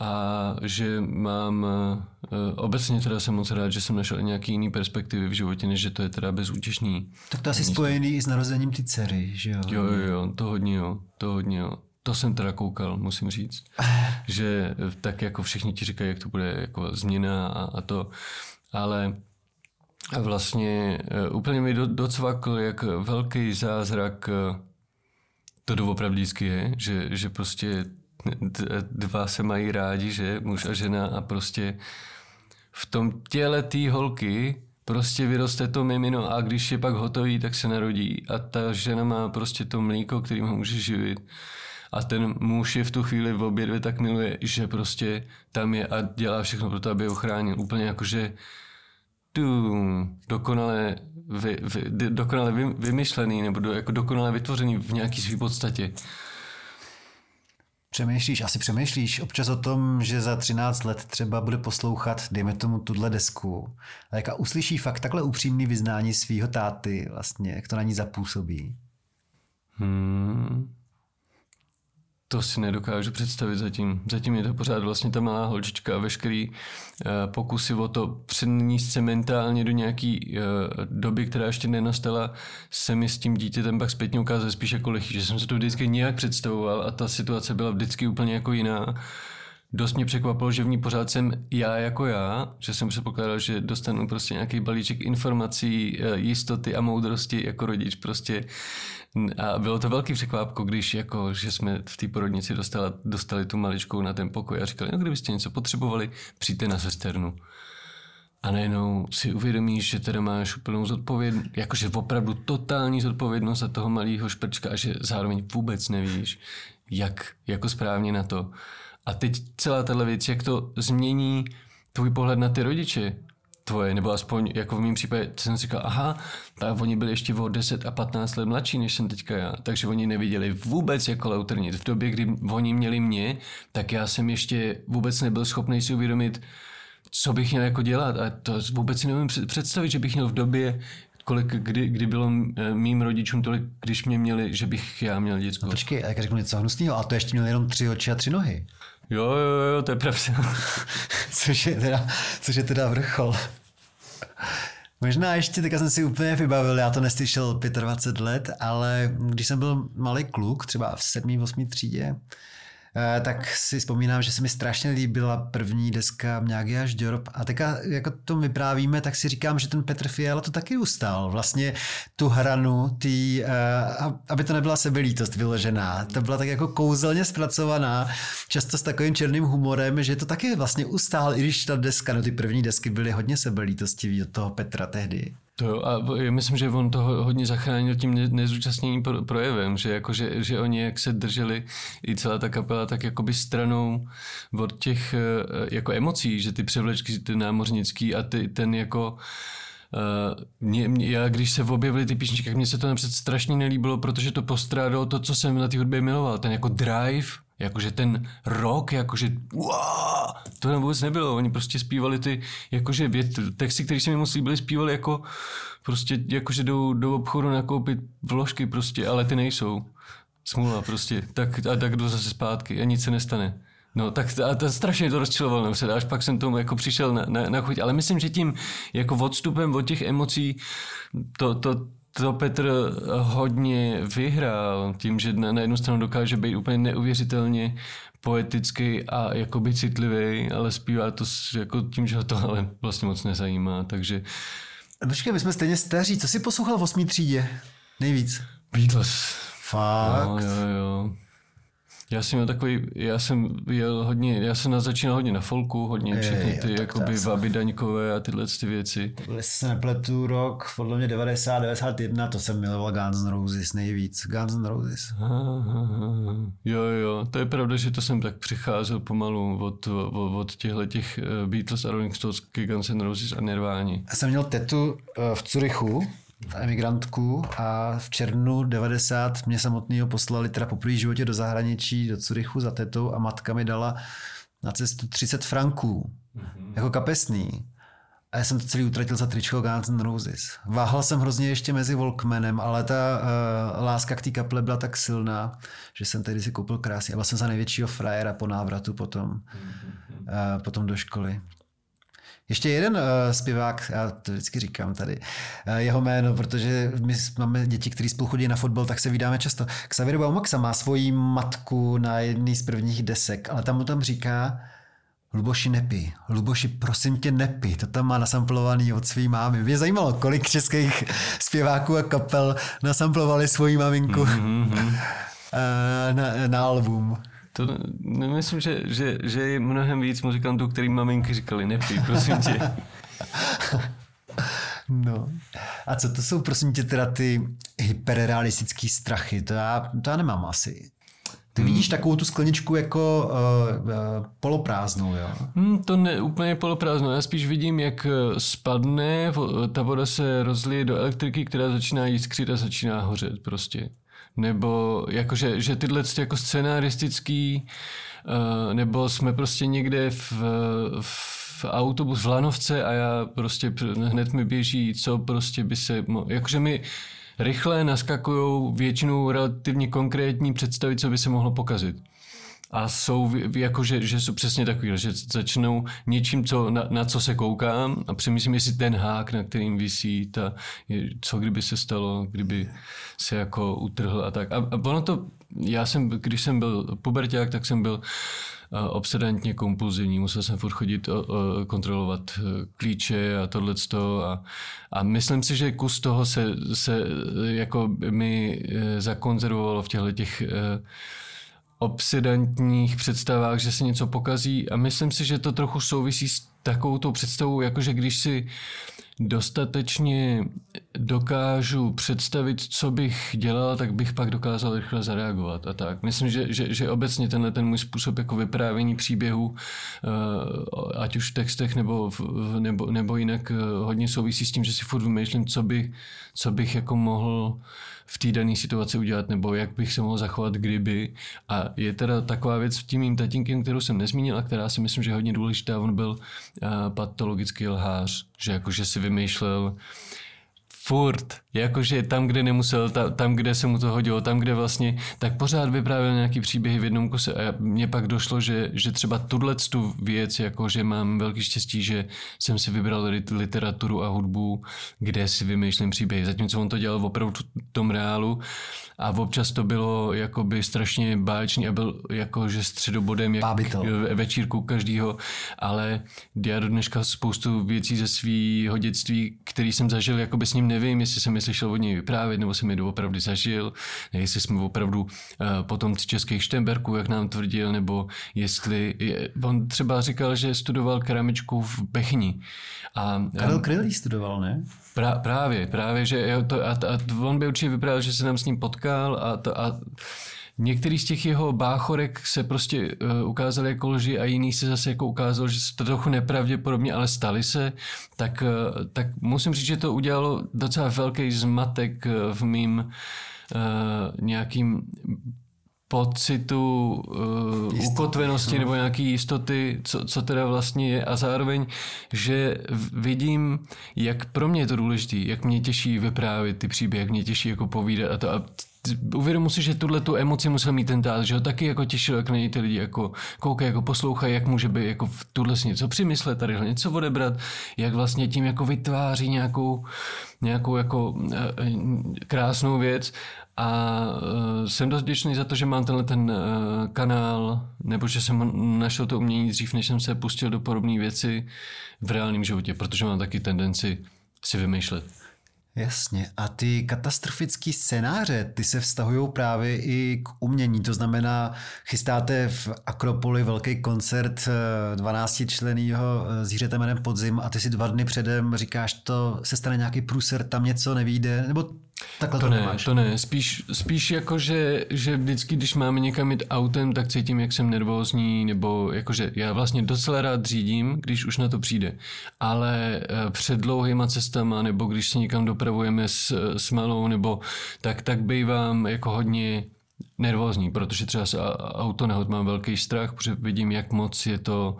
a že mám, eh, obecně teda jsem moc rád, že jsem našel nějaký jiný perspektivy v životě, než že to je teda bezútěšný. Tak to asi spojený i s narozením ty dcery, že jo? Jo, jo, jo, to hodně jo, to hodně jo. To jsem teda koukal, musím říct, že tak jako všichni ti říkají, jak to bude jako změna a, a to, ale vlastně eh, úplně mi docvakl, jak velký zázrak eh, to doopravdy je, že, že prostě dva se mají rádi, že muž a žena a prostě v tom těle té holky prostě vyroste to mimino a když je pak hotový, tak se narodí a ta žena má prostě to mlíko, kterým ho může živit. A ten muž je v tu chvíli v obě dvě tak miluje, že prostě tam je a dělá všechno pro to, aby ho chránil. Úplně jako, že tu dokonale, vy, vy, dokonale vy, vymyšlený nebo do, jako dokonale vytvořený v nějaký své podstatě. Přemýšlíš, asi přemýšlíš občas o tom, že za 13 let třeba bude poslouchat, dejme tomu, tuhle desku. A jaká uslyší fakt takhle upřímný vyznání svého táty, vlastně, jak to na ní zapůsobí. Hmm. To si nedokážu představit zatím. Zatím je to pořád vlastně ta malá holčička a veškerý uh, pokusy o to přenést se mentálně do nějaký uh, doby, která ještě nenastala, se mi s tím dítětem pak zpětně ukázal spíš jako lehý, že jsem se to vždycky nějak představoval a ta situace byla vždycky úplně jako jiná. Dost mě překvapilo, že v ní pořád jsem já jako já, že jsem předpokládal, že dostanu prostě nějaký balíček informací, eh, jistoty a moudrosti jako rodič prostě a bylo to velký překvápko, když jako, že jsme v té porodnici dostali, dostali tu maličkou na ten pokoj a říkali, no kdybyste něco potřebovali, přijďte na sesternu. A najednou si uvědomíš, že teda máš úplnou zodpovědnost, jakože opravdu totální zodpovědnost za toho malého šprčka a že zároveň vůbec nevíš, jak jako správně na to. A teď celá tahle věc, jak to změní tvůj pohled na ty rodiče, tvoje, nebo aspoň jako v mém případě jsem si říkal, aha, tak oni byli ještě o 10 a 15 let mladší, než jsem teďka já, takže oni neviděli vůbec jako lautrnit. V době, kdy oni měli mě, tak já jsem ještě vůbec nebyl schopný si uvědomit, co bych měl jako dělat a to vůbec si nevím představit, že bych měl v době kolik, kdy, kdy bylo mým rodičům tolik, když mě měli, že bych já měl děcko. No počkej, a jak řeknu něco hnusného, a to ještě měl jenom tři oči a tři nohy. Jo, jo, jo, to je pravda. což, je teda, což je teda vrchol. Možná ještě, teďka jsem si úplně vybavil, já to neslyšel 25 let, ale když jsem byl malý kluk, třeba v 7. 8. třídě, tak si vzpomínám, že se mi strašně líbila první deska Mňágy až Děrob a teďka jako to vyprávíme, tak si říkám, že ten Petr Fiala to taky ustál. Vlastně tu hranu, tý, eh, aby to nebyla sebelítost vyložená. To byla tak jako kouzelně zpracovaná, často s takovým černým humorem, že to taky vlastně ustál, i když ta deska, no ty první desky byly hodně sebelítostivý od toho Petra tehdy. To jo, a myslím, že on to hodně zachránil tím nezúčastněným projevem, že, jako, že, že oni jak se drželi i celá ta kapela tak jakoby stranou od těch eh, jako emocí, že ty převlečky, ty námořnický a ty, ten jako Uh, mě, mě, já když se objevily ty písničky, tak mně se to napřed strašně nelíbilo, protože to postrádalo to, co jsem na té hudbě miloval. Ten jako drive, jakože ten rock, jakože wow, to vůbec nebylo. Oni prostě zpívali ty, jakože vět, texty, které se mi moc líbily, zpívali jako prostě, jakože jdou do obchodu nakoupit vložky prostě, ale ty nejsou. Smůla prostě. Tak, a tak jdu zase zpátky a nic se nestane. No tak to, to strašně to rozčilovalo napřed, až pak jsem tomu jako přišel na, na, na chuť. Ale myslím, že tím jako odstupem od těch emocí to, to, to Petr hodně vyhrál tím, že na, na jednu stranu dokáže být úplně neuvěřitelně poetický a jakoby citlivý, ale zpívá to jako tím, že ho to ale vlastně moc nezajímá, takže... Počkej, my jsme stejně staří. Co jsi poslouchal v osmý třídě? Nejvíc. Beatles. Fakt? No, jo, jo. Já jsem měl takový, já jsem jel hodně, já jsem začínal hodně na folku, hodně všechny ty jakoby vaby daňkové a tyhle ty věci. Jestli se nepletu rok, podle mě 90, 91, to jsem miloval Guns N' Roses nejvíc. Guns N' Roses. Jo, jo, to je pravda, že to jsem tak přicházel pomalu od, od, od těchto těch eh, Beatles a Rolling Stones Guns N' Roses a Nirváni. Já jsem měl tetu eh, v Curychu, emigrantku a v červnu 90 mě samotného poslali teda po první životě do zahraničí, do Curychu za tetou a matka mi dala na cestu 30 franků, mm-hmm. jako kapesný. A já jsem to celý utratil za tričko Guns N' Roses. Váhal jsem hrozně ještě mezi Volkmanem, ale ta uh, láska k té kaple byla tak silná, že jsem tehdy si koupil krásně. A byl jsem za největšího frajera po návratu potom, mm-hmm. uh, potom do školy. Ještě jeden uh, zpěvák, já to vždycky říkám tady, uh, jeho jméno, protože my máme děti, kteří spolu chodí na fotbal, tak se vydáme často. Xavier Baumaxa má svoji matku na jedný z prvních desek, ale tam mu tam říká, Luboši nepi, Luboši prosím tě nepi, to tam má nasamplovaný od svý mámy. Mě zajímalo, kolik českých zpěváků a kapel nasamplovali svoji maminku mm-hmm. na, na album. To nemyslím, že, že, že je mnohem víc muzikantů, který maminky říkali, nepij, prosím tě. No. A co to jsou, prosím tě, teda ty hyperrealistické strachy? To já, to já nemám asi. Ty hmm. vidíš takovou tu skleničku jako uh, uh, poloprázdnou, jo? Hmm, to ne úplně poloprázdnou. Já spíš vidím, jak spadne, ta voda se rozlije do elektriky, která začíná jiskřit a začíná hořet prostě nebo jakože, že tyhle jako scenaristický, uh, nebo jsme prostě někde v, v autobus v Lanovce a já prostě hned mi běží, co prostě by se, jakože mi rychle naskakují většinou relativně konkrétní představy, co by se mohlo pokazit a jsou jako, že, že jsou přesně takový, že začnou něčím, co, na, na co se koukám a přemýšlím, jestli ten hák, na kterým visí, ta, je, co kdyby se stalo, kdyby se jako utrhl a tak. A, a ono to, já jsem, když jsem byl puberták, tak jsem byl obsedantně kompulzivní, musel jsem furt chodit uh, kontrolovat uh, klíče a tohle a, a myslím si, že kus toho se, se jako mi zakonzervovalo v těchto těch obsedantních představách, že se něco pokazí a myslím si, že to trochu souvisí s takovou tou představou, jakože když si dostatečně dokážu představit, co bych dělal, tak bych pak dokázal rychle zareagovat a tak. Myslím, že, že, že obecně tenhle ten můj způsob jako vyprávění příběhu, eh, ať už v textech nebo, nebo, nebo jinak eh, hodně souvisí s tím, že si furt vymýšlím, co, by, co bych jako mohl v té dané situaci udělat, nebo jak bych se mohl zachovat, kdyby. A je teda taková věc v tím mým tatínkem, kterou jsem nezmínil a která si myslím, že je hodně důležitá. On byl uh, patologický lhář, že jakože si vymýšlel furt, jakože tam, kde nemusel, ta, tam, kde se mu to hodilo, tam, kde vlastně, tak pořád vyprávěl nějaký příběhy v jednom kuse. A mně pak došlo, že, že třeba tuhle tu věc, jako že mám velký štěstí, že jsem si vybral literaturu a hudbu, kde si vymýšlím příběhy, zatímco on to dělal opravdu v tom reálu a občas to bylo jakoby strašně báječný a byl jakože středobodem jak večírku každýho, ale já do dneška spoustu věcí ze svého dětství, který jsem zažil, jakoby s ním nevím, jestli jsem je slyšel od něj vyprávět, nebo jsem je doopravdy zažil, jestli jsme opravdu uh, potom českých Štemberků, jak nám tvrdil, nebo jestli, je, on třeba říkal, že studoval keramičku v Bechni. A, Karel Kryl studoval, ne? Pra, právě, právě, že jo, to, a, a on by určitě vyprávěl, že se nám s ním potkal a, to, a některý z těch jeho báchorek se prostě uh, ukázaly jako lži a jiný se zase jako ukázalo, že to trochu nepravděpodobně, ale stali se, tak, uh, tak musím říct, že to udělalo docela velký zmatek v mým uh, nějakým pocitu uh, ukotvenosti no. nebo nějaký jistoty, co, co teda vlastně je. A zároveň, že vidím, jak pro mě je to důležité, jak mě těší vyprávět ty příběhy, jak mě těší jako povídat a to. A uvědomu si, že tuhle tu emoci musel mít ten tát, že ho taky jako těšil, jak na něj ty lidi jako koukají, jako poslouchají, jak může být jako v tuhle si něco přimyslet, tady něco odebrat, jak vlastně tím jako vytváří nějakou, nějakou jako eh, krásnou věc a uh, jsem dost vděčný za to, že mám tenhle ten uh, kanál, nebo že jsem našel to umění dřív, než jsem se pustil do podobné věci v reálném životě, protože mám taky tendenci si vymýšlet. Jasně. A ty katastrofické scénáře, ty se vztahují právě i k umění. To znamená, chystáte v Akropoli velký koncert 12 eh, členýho zvířete jménem Podzim a ty si dva dny předem říkáš, to se stane nějaký průser, tam něco nevíde, nebo Takhle to, to ne, nemáš. to ne. Spíš, spíš jako, že, že vždycky, když máme někam jít autem, tak cítím, jak jsem nervózní, nebo jakože já vlastně docela rád řídím, když už na to přijde. Ale eh, před dlouhýma cestama, nebo když se někam dopravujeme s, s malou, nebo tak, tak bývám jako hodně nervózní, protože třeba z autonehod mám velký strach, protože vidím, jak moc je to,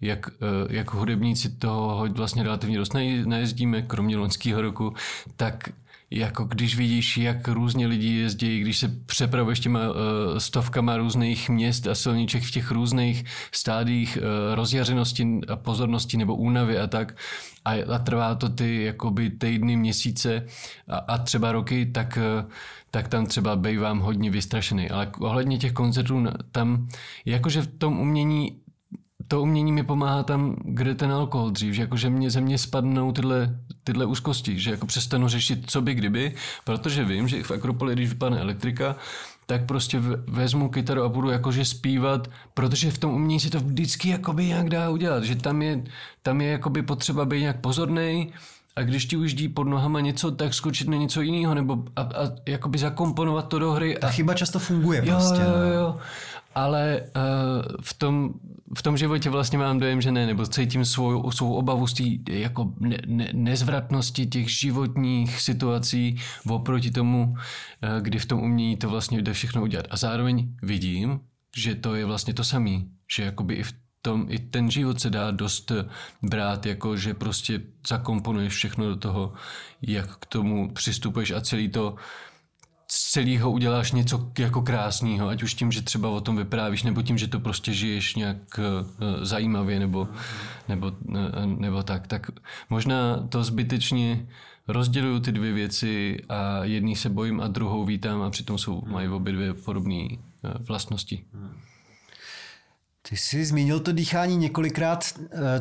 jak, eh, jak hudebníci toho vlastně relativně dost nejezdíme, kromě loňského roku, tak jako když vidíš, jak různě lidi jezdí, když se přepravuješ těma uh, stovkama různých měst a silniček v těch různých stádích uh, rozjařenosti a pozornosti nebo únavy a tak, a, a trvá to ty jakoby týdny, měsíce a, a třeba roky, tak, uh, tak tam třeba bývám hodně vystrašený. Ale ohledně těch koncertů, tam jakože v tom umění to umění mi pomáhá tam, kde ten alkohol dřív, že jako, že mě ze mě spadnou tyhle, tyhle úzkosti, že jako přestanu řešit, co by kdyby, protože vím, že v Akropoli, když vypadne elektrika, tak prostě vezmu kytaru a budu jakože zpívat, protože v tom umění se to vždycky jakoby nějak dá udělat, že tam je, tam je jakoby potřeba být nějak pozorný a když ti ujíždí pod nohama něco, tak skočit na něco jiného, nebo a, a jakoby zakomponovat to do hry. Ta a... chyba často funguje jo, prostě. Jo, no. jo, jo ale uh, v, tom, v tom životě vlastně mám dojem, že ne, nebo cítím svou, svou obavu z té jako ne, ne, nezvratnosti těch životních situací oproti tomu, uh, kdy v tom umění to vlastně jde všechno udělat. A zároveň vidím, že to je vlastně to samé, že jakoby i v tom, i ten život se dá dost brát, jako že prostě zakomponuješ všechno do toho, jak k tomu přistupuješ a celý to z celého uděláš něco jako krásného, ať už tím, že třeba o tom vyprávíš, nebo tím, že to prostě žiješ nějak uh, zajímavě, nebo, nebo, uh, nebo tak. Tak možná to zbytečně rozděluju ty dvě věci a jedný se bojím a druhou vítám a přitom jsou, mají obě dvě podobné uh, vlastnosti. Ty jsi zmínil to dýchání několikrát.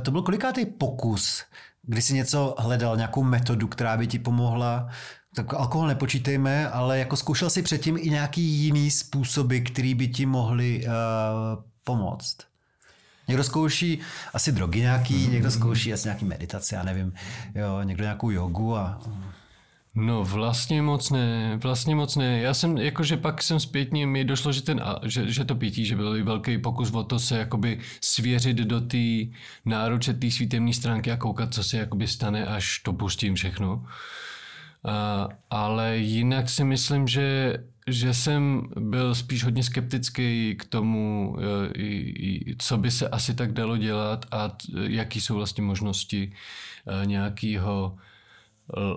To byl kolikátý pokus, kdy jsi něco hledal, nějakou metodu, která by ti pomohla tak alkohol nepočítejme, ale jako zkoušel si předtím i nějaký jiný způsoby, který by ti mohli uh, pomoct. Někdo zkouší asi drogy nějaký, mm-hmm. někdo zkouší asi nějaký meditace, já nevím, jo, někdo nějakou jogu a... No vlastně moc ne, vlastně moc ne. Já jsem, jakože pak jsem zpětně, mi došlo, že, ten, že, že to pětí, že byl velký pokus o to se jakoby svěřit do té náruče té svítemné stránky a koukat, co se jakoby stane, až to pustím všechno. Ale jinak si myslím, že, že jsem byl spíš hodně skeptický k tomu, uh, co by se asi tak dalo dělat a jaký jsou vlastně možnosti uh, nějakého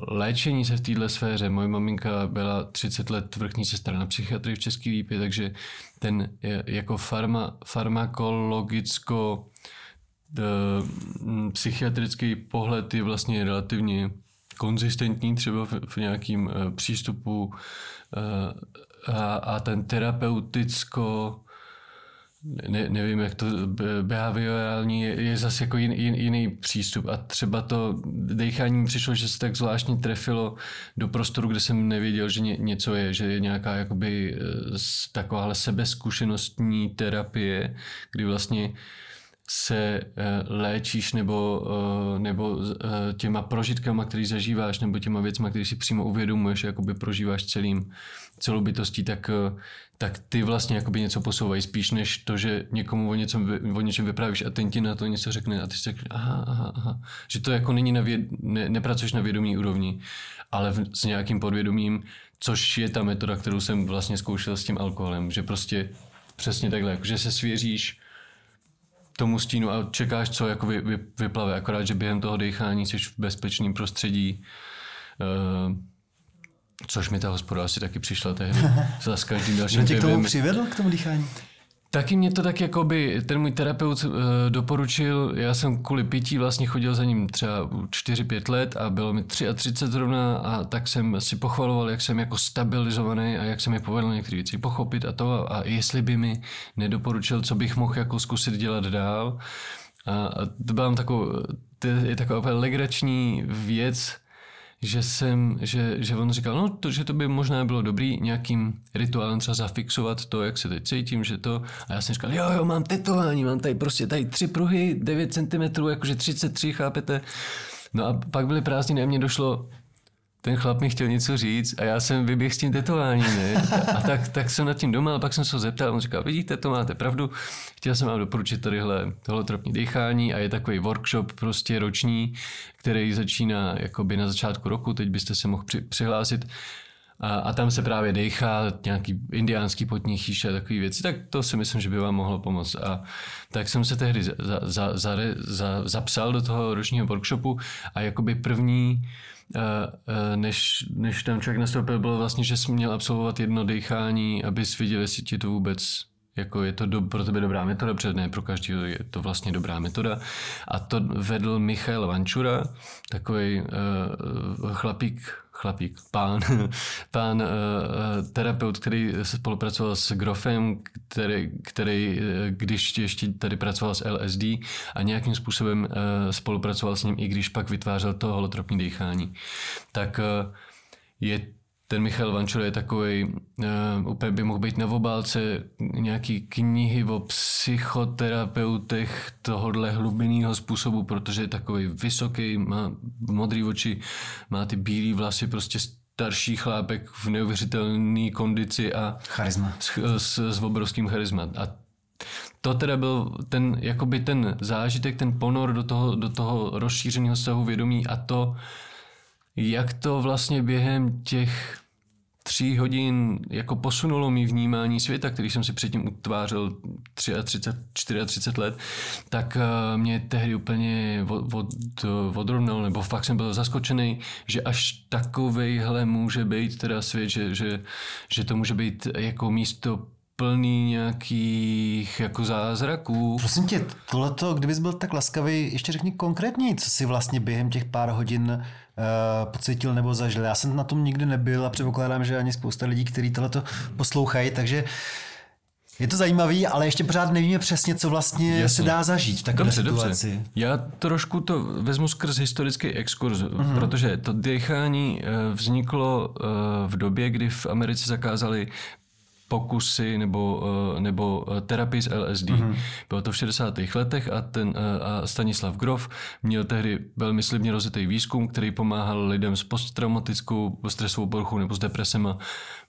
léčení se v této sféře. Moje maminka byla 30 let vrchní sestra na psychiatrii v České lípě, takže ten jako farma, farmakologicko psychiatrický pohled je vlastně relativně konzistentní třeba v, v nějakým uh, přístupu uh, a, a ten terapeuticko ne, nevím, jak to behaviorální je, je zase jako jin, jin, jiný přístup. A třeba to dechání přišlo, že se tak zvláštně trefilo do prostoru, kde jsem nevěděl, že ně, něco je, že je nějaká jakoby takováhle sebezkušenostní terapie, kdy vlastně se eh, léčíš nebo, eh, nebo eh, těma prožitkama, který zažíváš, nebo těma věcma, které si přímo uvědomuješ, jakoby prožíváš celým, celou bytostí, tak, tak ty vlastně jakoby něco posouvají spíš než to, že někomu o, něco, o něčem vyprávíš a ten ti na to něco řekne a ty si řekneš, aha, aha, aha. Že to jako není na věd, ne, nepracuješ na vědomí úrovni, ale v, s nějakým podvědomím, což je ta metoda, kterou jsem vlastně zkoušel s tím alkoholem, že prostě přesně takhle, že se svěříš tomu stínu a čekáš, co jako vy, vy, vyplave. Akorát, že během toho dechání jsi v bezpečném prostředí, uh, což mi ta hospoda asi taky přišla tehdy. Za s každým dalším Kdo tě k tomu přivedl, k tomu dýchání? Taky mě to tak jako by ten můj terapeut uh, doporučil, já jsem kvůli pití vlastně chodil za ním třeba 4-5 let a bylo mi 33 zrovna a tak jsem si pochvaloval, jak jsem jako stabilizovaný a jak se mi povedlo některé věci pochopit a to a jestli by mi nedoporučil, co bych mohl jako zkusit dělat dál. A, a to byla takovou, to je taková legrační věc, že jsem, že, že on říkal, no to, že to by možná bylo dobrý nějakým rituálem třeba zafixovat to, jak se teď cítím, že to, a já jsem říkal, jo, jo, mám tetování, mám tady prostě tady tři pruhy, 9 cm, jakože 33, chápete? No a pak byly prázdniny a mně došlo, ten chlap mi chtěl něco říct a já jsem vyběhl s tím tetováním, ne? A tak, tak jsem nad tím doma, a pak jsem se ho zeptal, on říkal, vidíte, to máte pravdu, chtěl jsem vám doporučit tadyhle holotropní dechání a je takový workshop prostě roční, který začíná jakoby na začátku roku, teď byste se mohl při, přihlásit a, a tam se právě dechá nějaký indiánský potní chýše a takové věci, tak to si myslím, že by vám mohlo pomoct. A tak jsem se tehdy za, za, za, za, zapsal do toho ročního workshopu a jakoby první než, než tam člověk nastoupil, bylo vlastně, že jsi měl absolvovat jedno dechání, abys viděl, jestli ti to vůbec jako je to do, pro tebe dobrá metoda, protože ne pro každého je to vlastně dobrá metoda. A to vedl Michal Vančura, takový uh, chlapík, chlapík, pán, pán uh, terapeut, který spolupracoval s Grofem, který, který když ještě tady pracoval s LSD a nějakým způsobem uh, spolupracoval s ním, i když pak vytvářel to holotropní dýchání. Tak uh, je ten Michal Vančura je takový, uh, úplně by mohl být na obálce nějaký knihy o psychoterapeutech tohohle hlubinného způsobu, protože je takový vysoký, má modrý oči, má ty bílé vlasy, prostě starší chlápek v neuvěřitelné kondici a charisma. S, s, s obrovským charisma. A to teda byl ten, jakoby ten zážitek, ten ponor do toho, do toho rozšířeného stavu vědomí a to, jak to vlastně během těch tří hodin jako posunulo mi vnímání světa, který jsem si předtím utvářel 33, 34 let, tak eh, mě tehdy úplně od, od, odrovnal, nebo fakt jsem byl zaskočený, že až takovejhle může být teda svět, že, že, že to může být jako místo plný nějakých jako zázraků. Prosím tě, tohleto, kdybys byl tak laskavý, ještě řekni konkrétně, co si vlastně během těch pár hodin uh, pocítil nebo zažil. Já jsem na tom nikdy nebyl a předpokládám, že ani spousta lidí, kteří tohleto poslouchají, takže je to zajímavý, ale ještě pořád nevíme přesně, co vlastně Jasně. se dá zažít v takové dobře, situaci. Dobře. Já trošku to vezmu skrz historický exkurs, mm-hmm. protože to dechání eh, vzniklo eh, v době, kdy v Americe zakázali pokusy nebo, eh, nebo eh, terapii s LSD. Mm-hmm. Bylo to v 60. letech a, ten, eh, a Stanislav Grof měl tehdy velmi slibně rozjetý výzkum, který pomáhal lidem s posttraumatickou stresovou poruchou nebo s depresema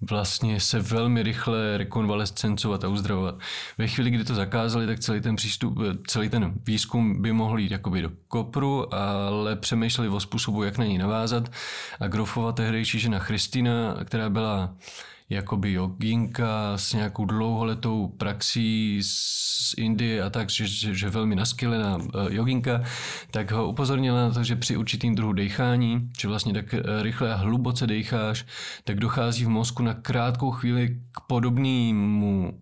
vlastně se velmi rychle rekonvalescencovat a uzdravovat. Ve chvíli, kdy to zakázali, tak celý ten přístup, celý ten výzkum by mohl jít jakoby do kopru, ale přemýšleli o způsobu, jak na něj navázat. A Grofova tehdejší žena Christina, která byla jakoby joginka s nějakou dlouholetou praxí z Indie a tak, že, že, že velmi naskylená uh, joginka, tak ho upozornila na to, že při určitým druhu dechání, že vlastně tak uh, rychle a hluboce decháš, tak dochází v mozku na krátkou chvíli k podobnému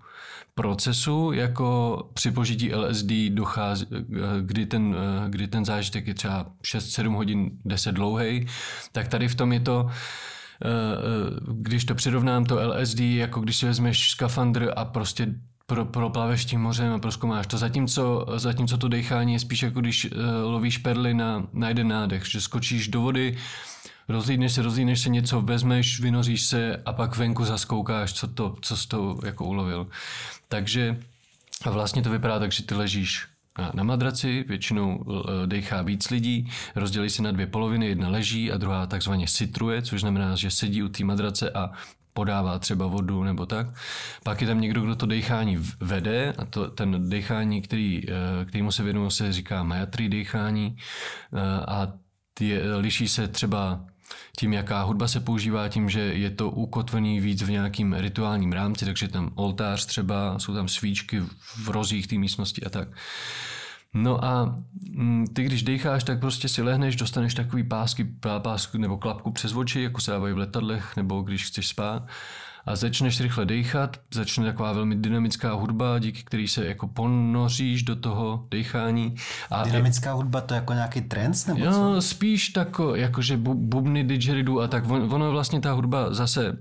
procesu, jako při požití LSD dochází, eh, kdy ten, kdy ten zážitek je třeba 6-7 hodin, 10 dlouhý, tak tady v tom je to Eh, eh, když to přirovnám to LSD, jako když si vezmeš skafandr a prostě pro, proplaveš tím mořem a proskoumáš to. Zatímco, zatímco to dechání je spíš jako když uh, lovíš perly na, na jeden nádech, že skočíš do vody, rozlídneš se, rozlídneš se něco, vezmeš, vynoříš se a pak venku zaskoukáš, co, to, co jsi to jako ulovil. Takže a vlastně to vypadá tak, že ty ležíš na, madraci, většinou eh, dechá víc lidí, rozdělí se na dvě poloviny, jedna leží a druhá takzvaně sitruje, což znamená, že sedí u té madrace a podává třeba vodu nebo tak. Pak je tam někdo, kdo to dechání vede a to, ten dechání, který, eh, kterýmu se věnuje, se říká majatrí dechání eh, a ty, liší se třeba tím, jaká hudba se používá, tím, že je to ukotvený víc v nějakým rituálním rámci, takže tam oltář třeba, jsou tam svíčky v rozích té místnosti a tak. No a mm, ty, když decháš, tak prostě si lehneš, dostaneš takový pásky, pásky nebo klapku přes oči, jako se dávají v letadlech, nebo když chceš spát a začneš rychle dechat, začne taková velmi dynamická hudba, díky který se jako ponoříš do toho dechání. A dynamická je, hudba to jako nějaký trance nebo jo, co? spíš tako, jakože bu, bubny didgeridoo a tak on, ono vlastně ta hudba zase uh,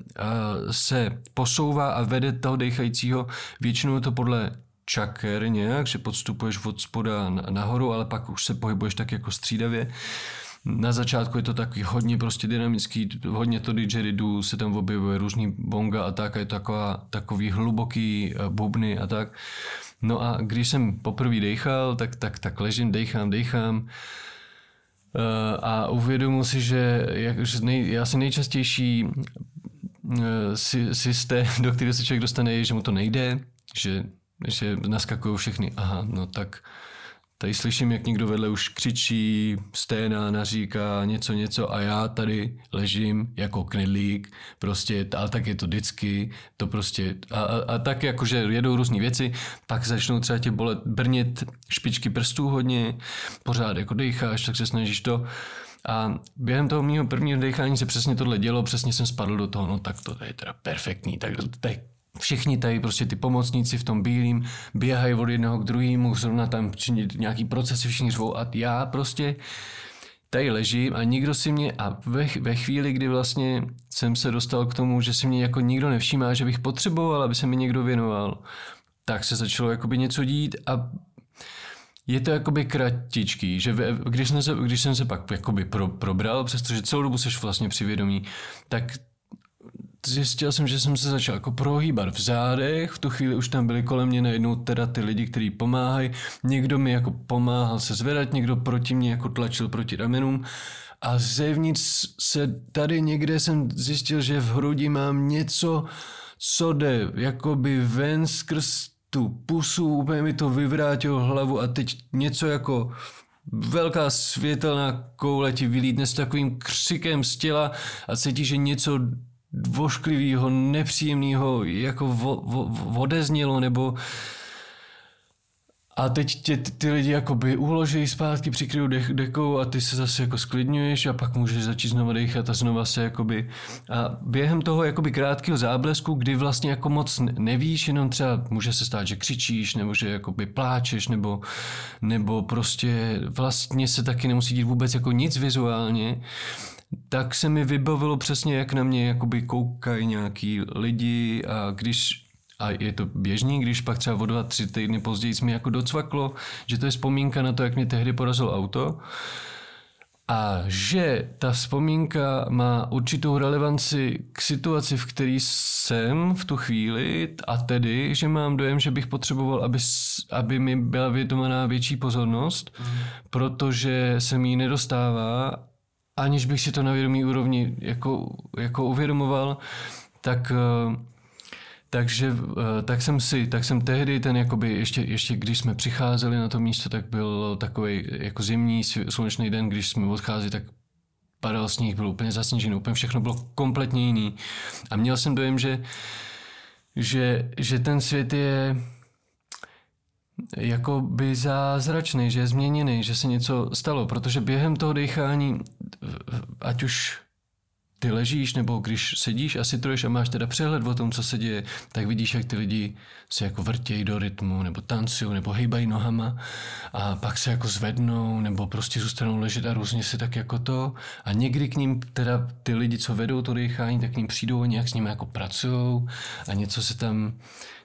se posouvá a vede toho dechajícího, většinou to podle čaker nějak, že podstupuješ od spoda nahoru, ale pak už se pohybuješ tak jako střídavě. Na začátku je to taky hodně prostě dynamický, hodně to didgeridoo, se tam objevuje různý bonga a tak, a je to taková, takový hluboký eh, bubny a tak. No a když jsem poprvé dechal, tak, tak, tak ležím, dechám, dechám eh, a uvědomuji si, že, jak, že nej, asi nejčastější eh, systém, do kterého se člověk dostane, je, že mu to nejde, že, že naskakují všechny, aha, no tak Tady slyším, jak někdo vedle už křičí, sténá, naříká něco, něco a já tady ležím jako knedlík, prostě, ale tak je to vždycky, to prostě, a, a, a tak jakože jedou různé věci, pak začnou třeba tě bolet, brnit špičky prstů hodně, pořád jako decháš, tak se snažíš to, a během toho mého prvního dechání se přesně tohle dělo, přesně jsem spadl do toho, no tak to je teda perfektní, tak to je Všichni tady prostě ty pomocníci v tom bílým běhají od jednoho k druhému, zrovna tam činit nějaký procesy, všichni řvou a já prostě tady ležím a nikdo si mě, a ve, ve chvíli, kdy vlastně jsem se dostal k tomu, že si mě jako nikdo nevšímá, že bych potřeboval, aby se mi někdo věnoval, tak se začalo jakoby něco dít a je to jakoby kratičký, že když jsem se, když jsem se pak jakoby pro, probral, přestože celou dobu seš vlastně přivědomí, tak zjistil jsem, že jsem se začal jako prohýbat v zádech, v tu chvíli už tam byli kolem mě najednou teda ty lidi, kteří pomáhají, někdo mi jako pomáhal se zvedat, někdo proti mě jako tlačil proti ramenům. A zevnitř se tady někde jsem zjistil, že v hrudi mám něco, co jde jakoby ven skrz tu pusu, úplně mi to vyvrátilo hlavu a teď něco jako velká světelná koule ti vylítne s takovým křikem z těla a cítíš, že něco vošklivého, nepříjemného, jako vo, vo, odeznělo, nebo a teď tě ty lidi jakoby uloží zpátky, přikryjou dech, dekou a ty se zase jako sklidňuješ a pak můžeš začít znovu dechat a znova se jakoby... A během toho jakoby krátkého záblesku, kdy vlastně jako moc nevíš, jenom třeba může se stát, že křičíš, nebo že jakoby pláčeš, nebo, nebo prostě vlastně se taky nemusí dít vůbec jako nic vizuálně, tak se mi vybavilo přesně, jak na mě jakoby koukají nějaký lidi a když a je to běžný, když pak třeba o dva, tři týdny později mi jako docvaklo, že to je vzpomínka na to, jak mě tehdy porazilo auto a že ta vzpomínka má určitou relevanci k situaci, v které jsem v tu chvíli a tedy, že mám dojem, že bych potřeboval, aby, aby mi byla vědomaná větší pozornost, mm. protože se mi ji nedostává aniž bych si to na vědomí úrovni jako, jako uvědomoval, tak eh, takže eh, tak jsem si, tak jsem tehdy ten jakoby, ještě, ještě když jsme přicházeli na to místo, tak byl takový jako zimní slunečný den, když jsme odcházeli, tak padal sníh, byl úplně zasněžený, úplně všechno bylo kompletně jiný. A měl jsem dojem, že, že, že ten svět je jako by zázračný, že je změněný, že se něco stalo, protože během toho dechání, ať už ty ležíš, nebo když sedíš a troješ a máš teda přehled o tom, co se děje, tak vidíš, jak ty lidi se jako vrtějí do rytmu, nebo tancují, nebo hejbají nohama a pak se jako zvednou, nebo prostě zůstanou ležet a různě se tak jako to. A někdy k ním teda ty lidi, co vedou to dechání, tak k ním přijdou a nějak s nimi jako pracují a něco se tam,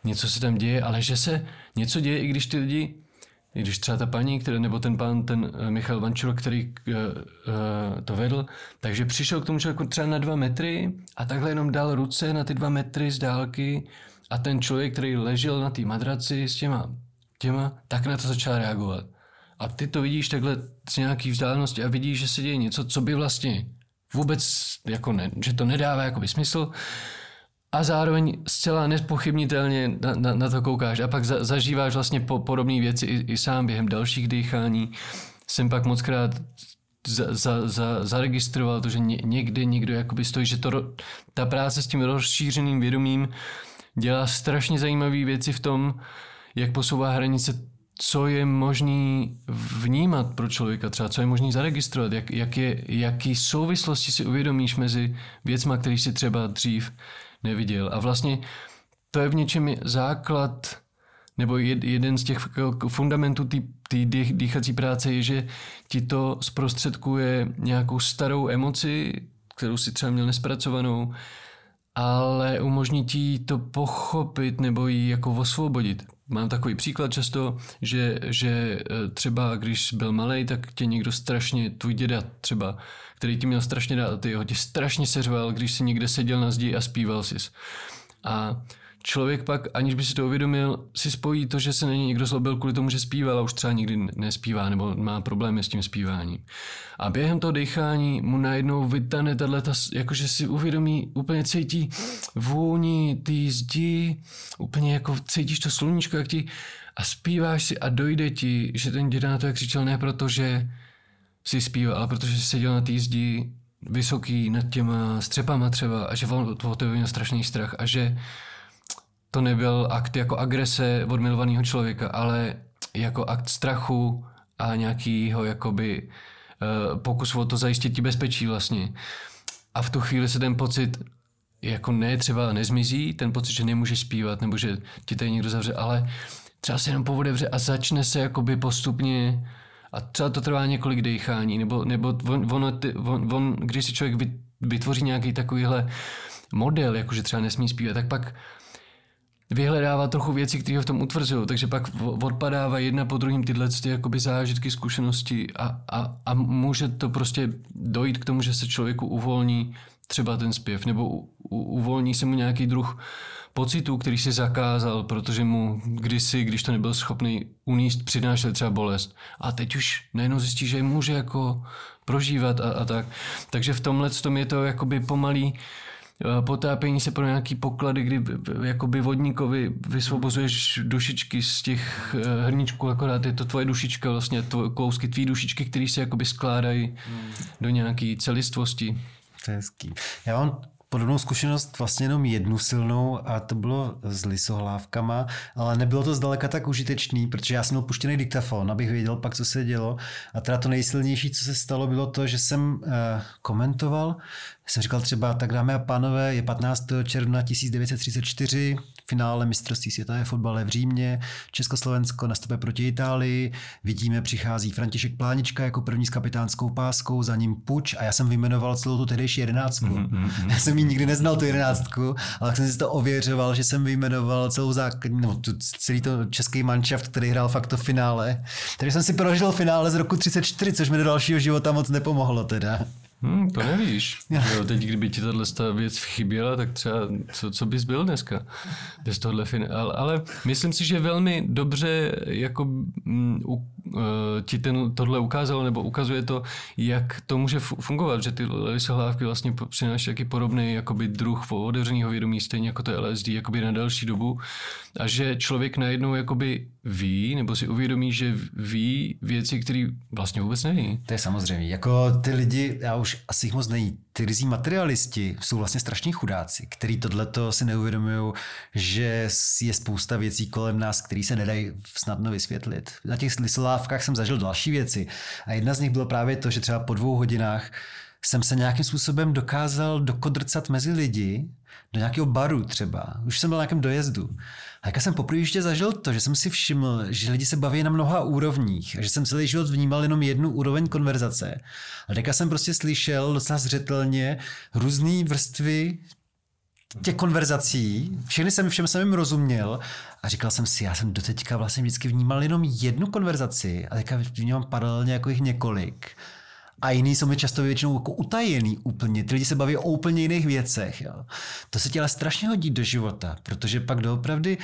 něco se tam děje, ale že se něco děje, i když ty lidi i když třeba ta paní, který, nebo ten pán, ten eh, Michal Vančuro, který uh, uh, to vedl, takže přišel k tomu člověku třeba na dva metry a takhle jenom dal ruce na ty dva metry z dálky a ten člověk, který ležel na té madraci s těma těma, tak na to začala reagovat. A ty to vidíš takhle z nějaký vzdálenosti a vidíš, že se děje něco, co by vlastně vůbec, jako ne, že to nedává jakoby smysl a zároveň zcela nespochybnitelně na, na, na to koukáš a pak za, zažíváš vlastně po, podobné věci i, i sám během dalších dýchání. Jsem pak moc krát za, za, za, zaregistroval to, že ně, někde někdo jakoby stojí, že to, ta práce s tím rozšířeným vědomím dělá strašně zajímavé věci v tom, jak posouvá hranice co je možný vnímat pro člověka, třeba co je možný zaregistrovat, jak, jak je, jaký souvislosti si uvědomíš mezi věcma, který si třeba dřív neviděl. A vlastně to je v něčem základ, nebo jeden z těch fundamentů té dýchací práce je, že ti to zprostředkuje nějakou starou emoci, kterou si třeba měl nespracovanou, ale umožní ti to pochopit nebo ji jako osvobodit. Mám takový příklad často, že, že e, třeba když byl malý, tak tě někdo strašně, tvůj děda třeba, který ti měl strašně rád, ty ho tě strašně seřval, když si někde seděl na zdi a zpíval si. A člověk pak, aniž by si to uvědomil, si spojí to, že se na někdo zlobil kvůli tomu, že zpíval a už třeba nikdy nespívá nebo má problémy s tím zpíváním. A během toho dechání mu najednou vytane tato, jakože si uvědomí, úplně cítí vůni ty zdi, úplně jako cítíš to sluníčko, jak ti a zpíváš si a dojde ti, že ten děda na to jak křičel ne proto, že si zpíval, ale protože seděl na té zdi vysoký nad těma střepama třeba a že on to měl strašný strach a že to nebyl akt jako agrese od milovaného člověka, ale jako akt strachu a nějakýho jakoby uh, pokus o to zajistit ti bezpečí vlastně. A v tu chvíli se ten pocit jako ne třeba nezmizí, ten pocit, že nemůžeš zpívat nebo že ti tady někdo zavře, ale třeba se jenom povodevře a začne se jakoby postupně a třeba to trvá několik dechání, nebo, nebo on, on, on, on, když si člověk vytvoří nějaký takovýhle model, jakože třeba nesmí zpívat, tak pak vyhledává trochu věcí, které ho v tom utvrzují, takže pak odpadává jedna po druhým tyhle ty jakoby zážitky, zkušenosti a, a, a může to prostě dojít k tomu, že se člověku uvolní třeba ten zpěv, nebo u, u, uvolní se mu nějaký druh pocitů, který si zakázal, protože mu kdysi, když to nebyl schopný uníst, přinášel třeba bolest. A teď už najednou zjistí, že je může jako prožívat a, a tak. Takže v tomhle tom je to jakoby pomalý potápění se pro nějaký poklady, kdy jakoby vodníkovi vysvobozuješ dušičky z těch eh, hrníčků, akorát je to tvoje dušička, vlastně tvoje, kousky tvý dušičky, které se jakoby skládají hmm. do nějaký celistvosti. To je hezký. Já mám podobnou zkušenost vlastně jenom jednu silnou a to bylo s lisohlávkama, ale nebylo to zdaleka tak užitečný, protože já jsem měl puštěný diktafon, abych věděl pak, co se dělo. A teda to nejsilnější, co se stalo, bylo to, že jsem uh, komentoval, jsem říkal třeba, tak dámy a pánové, je 15. června 1934, finále mistrovství světa je fotbale v Římě, Československo nastupuje proti Itálii, vidíme, přichází František Plánička jako první s kapitánskou páskou, za ním Puč a já jsem vyjmenoval celou tu tehdejší jedenáctku. Mm-hmm. Já jsem ji nikdy neznal, tu jedenáctku, ale jsem si to ověřoval, že jsem vyjmenoval celou základní, no, tu, celý to český manšaft, který hrál fakt to finále. Takže jsem si prožil finále z roku 34, což mi do dalšího života moc nepomohlo teda. Hmm, to nevíš. Jo, teď, kdyby ti tato věc chyběla, tak třeba co, co bys byl dneska bez tohle ale, ale myslím si, že velmi dobře jako m, u, uh, ti ten, tohle ukázalo, nebo ukazuje to, jak to může fungovat, že ty lisohlávky vlastně přináší taky podobný jakoby druh otevřeného vědomí, stejně jako to LSD, jakoby na další dobu a že člověk najednou jakoby ví, nebo si uvědomí, že ví věci, které vlastně vůbec neví. To je samozřejmě. Jako ty lidi, já už asi jich moc nejí, ty rizí materialisti jsou vlastně strašní chudáci, který tohleto si neuvědomují, že je spousta věcí kolem nás, které se nedají snadno vysvětlit. Na těch lisolávkách jsem zažil další věci a jedna z nich bylo právě to, že třeba po dvou hodinách jsem se nějakým způsobem dokázal dokodrcat mezi lidi, do nějakého baru třeba. Už jsem byl na nějakém dojezdu. A jak jsem poprvé ještě zažil to, že jsem si všiml, že lidi se baví na mnoha úrovních a že jsem celý život vnímal jenom jednu úroveň konverzace. A teďka jsem prostě slyšel docela zřetelně různé vrstvy těch konverzací, všechny jsem, všem jsem jim rozuměl a říkal jsem si, já jsem doteďka vlastně vždycky vnímal jenom jednu konverzaci a teďka vnímám paralelně jako jich několik. A jiný jsou mi často většinou jako utajený úplně. Ty lidi se baví o úplně jiných věcech. Jo. To se ale strašně hodí do života, protože pak doopravdy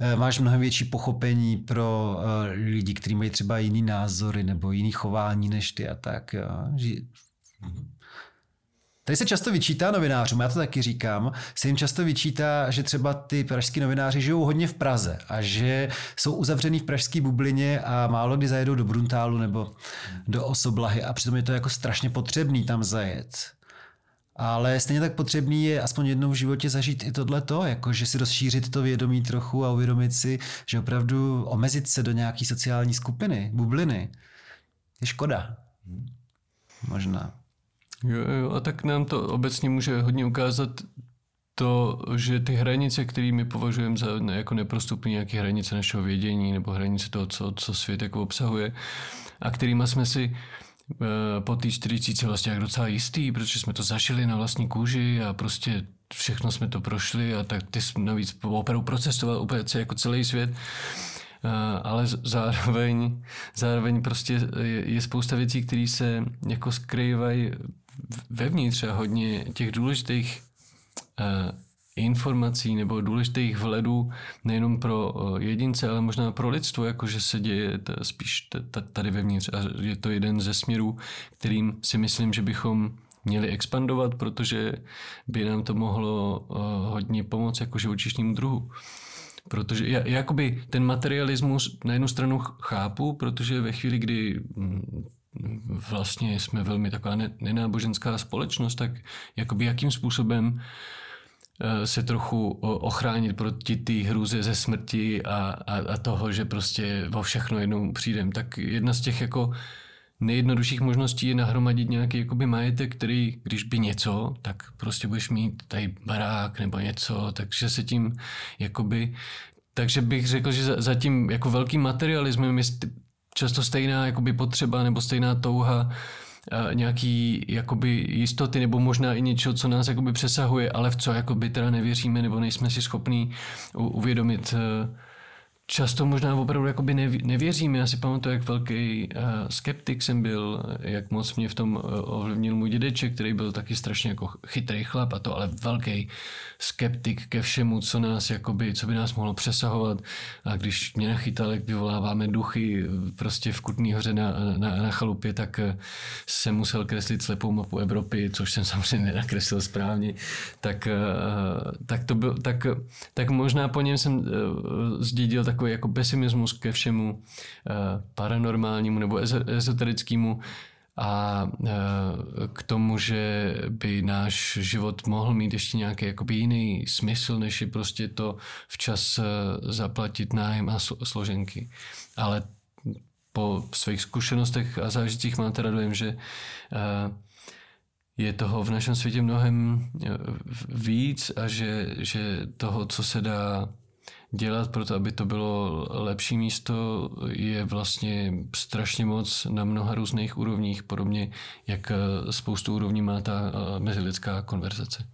eh, máš mnohem větší pochopení pro eh, lidi, kteří mají třeba jiný názory nebo jiný chování než ty a tak. Jo. Tady se často vyčítá novinářům, já to taky říkám, se jim často vyčítá, že třeba ty pražský novináři žijou hodně v Praze a že jsou uzavřený v pražské bublině a málo kdy zajedou do Bruntálu nebo do Osoblahy a přitom je to jako strašně potřebný tam zajet. Ale stejně tak potřebný je aspoň jednou v životě zažít i tohleto, jako že si rozšířit to vědomí trochu a uvědomit si, že opravdu omezit se do nějaký sociální skupiny, bubliny, je škoda. Možná. Jo, jo, a tak nám to obecně může hodně ukázat to, že ty hranice, které my považujeme za jako neprostupné nějaké hranice našeho vědění nebo hranice toho, co, co svět jako obsahuje a kterými jsme si eh, po té 40 vlastně jak docela jistý, protože jsme to zažili na vlastní kůži a prostě všechno jsme to prošli a tak ty jsme navíc opravdu procestoval úplně jako celý svět. Ale zároveň, zároveň prostě je, je spousta věcí, které se jako skrývají vevnitř a hodně těch důležitých uh, informací nebo důležitých vhledů nejenom pro jedince, ale možná pro lidstvo, jakože se děje spíš tady vevnitř. A je to jeden ze směrů, kterým si myslím, že bychom měli expandovat, protože by nám to mohlo uh, hodně pomoct jako živočišnímu druhu. Protože já, jakoby ten materialismus na jednu stranu chápu, protože ve chvíli, kdy mm, vlastně jsme velmi taková nenáboženská společnost, tak jakoby jakým způsobem eh, se trochu ochránit proti té hruze ze smrti a, a, a toho, že prostě o všechno jednou přijdem. Tak jedna z těch jako nejjednodušších možností je nahromadit nějaký jakoby majetek, který, když by něco, tak prostě budeš mít tady barák nebo něco, takže se tím jakoby takže bych řekl, že za, za tím jako velkým materialismem je často stejná jakoby potřeba nebo stejná touha nějaký jakoby jistoty nebo možná i něčeho, co nás jakoby přesahuje, ale v co jakoby teda nevěříme nebo nejsme si schopní uvědomit uh, často možná opravdu jakoby nevěřím. Já si pamatuju, jak velký uh, skeptik jsem byl, jak moc mě v tom uh, ovlivnil můj dědeček, který byl taky strašně jako chytrý chlap a to, ale velký skeptik ke všemu, co nás jakoby, co by nás mohlo přesahovat. A když mě nachytal, jak vyvoláváme duchy prostě v Kutný hoře na, na, na chalupě, tak jsem musel kreslit slepou mapu Evropy, což jsem samozřejmě nenakreslil správně. Tak, tak to byl, tak, tak možná po něm jsem zdědil tak takový jako pesimismus ke všemu eh, paranormálnímu nebo ezoterickému a eh, k tomu, že by náš život mohl mít ještě nějaký jakoby jiný smysl, než je prostě to včas eh, zaplatit nájem a složenky. Ale po svých zkušenostech a zážitcích mám teda dojem, že je toho v našem světě mnohem víc a že, že toho, co se dá dělat pro to, aby to bylo lepší místo, je vlastně strašně moc na mnoha různých úrovních, podobně jak eh, spoustu úrovní má ta eh, mezilidská konverzace.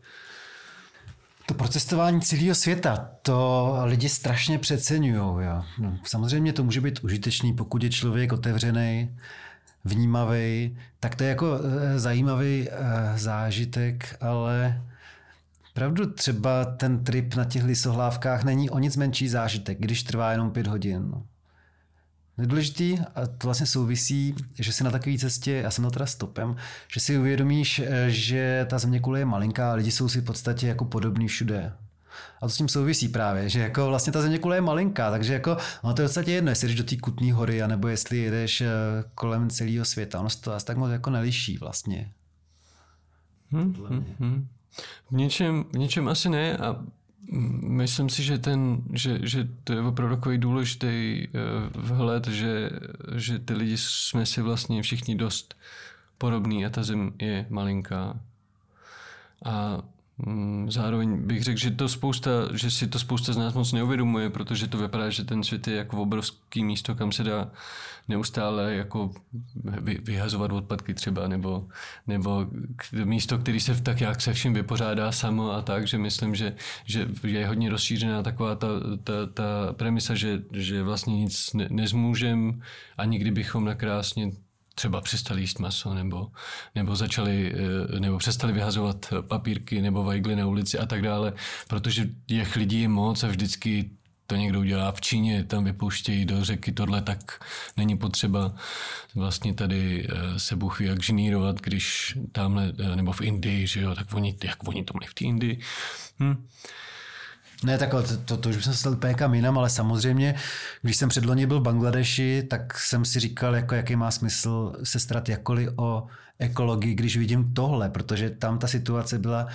To procestování celého světa, to lidi strašně přeceňují. No, samozřejmě to může být užitečný, pokud je člověk otevřený, vnímavý, tak to je jako eh, zajímavý zážitek, ale Pravdu třeba ten trip na těch lisohlávkách není o nic menší zážitek, když trvá jenom pět hodin. No. Nedůležitý, a to vlastně souvisí, že si na takové cestě, já jsem na teda stopem, že si uvědomíš, eh, že ta země kule je malinká a lidi jsou si v podstatě jako podobní všude. A to s tím souvisí právě, že jako vlastně ta země kule je malinká, takže jako ono to je v podstatě jedno, jestli jdeš do té kutní hory, anebo jestli jedeš eh, kolem celého světa. Ono se to asi tak moc jako neliší vlastně. Hmm, hmm, hmm. V něčem, v něčem asi ne a myslím si, že, ten, že, že to je opravdu takový důležitý eh, vhled, že, že ty lidi jsme si vlastně všichni dost podobný a ta zem je malinká. A zároveň bych řekl, že, to spousta, že si to spousta z nás moc neuvědomuje, protože to vypadá, že ten svět je jako obrovský místo, kam se dá neustále jako vyhazovat odpadky třeba, nebo, nebo místo, který se tak jak se vším vypořádá samo a tak, že myslím, že, že je hodně rozšířená taková ta, ta, ta premisa, že, že vlastně nic ne, nezmůžem, ani kdybychom nakrásně třeba přestali jíst maso, nebo, nebo začali, eh, nebo přestali vyhazovat papírky nebo vajgly na ulici a tak dále, protože těch lidí je moc a vždycky to někdo udělá v Číně, tam vypouštějí do řeky tohle, tak není potřeba vlastně tady eh, se ví jak ženírovat, když tamhle, eh, nebo v Indii, že jo, tak oni, jak oni to mají v té Indii. Hm. Ne, tak to, to, to už jsem se úplně kam jinam, ale samozřejmě, když jsem předloni byl v Bangladeši, tak jsem si říkal, jako, jaký má smysl se starat jakkoliv o ekologii, když vidím tohle, protože tam ta situace byla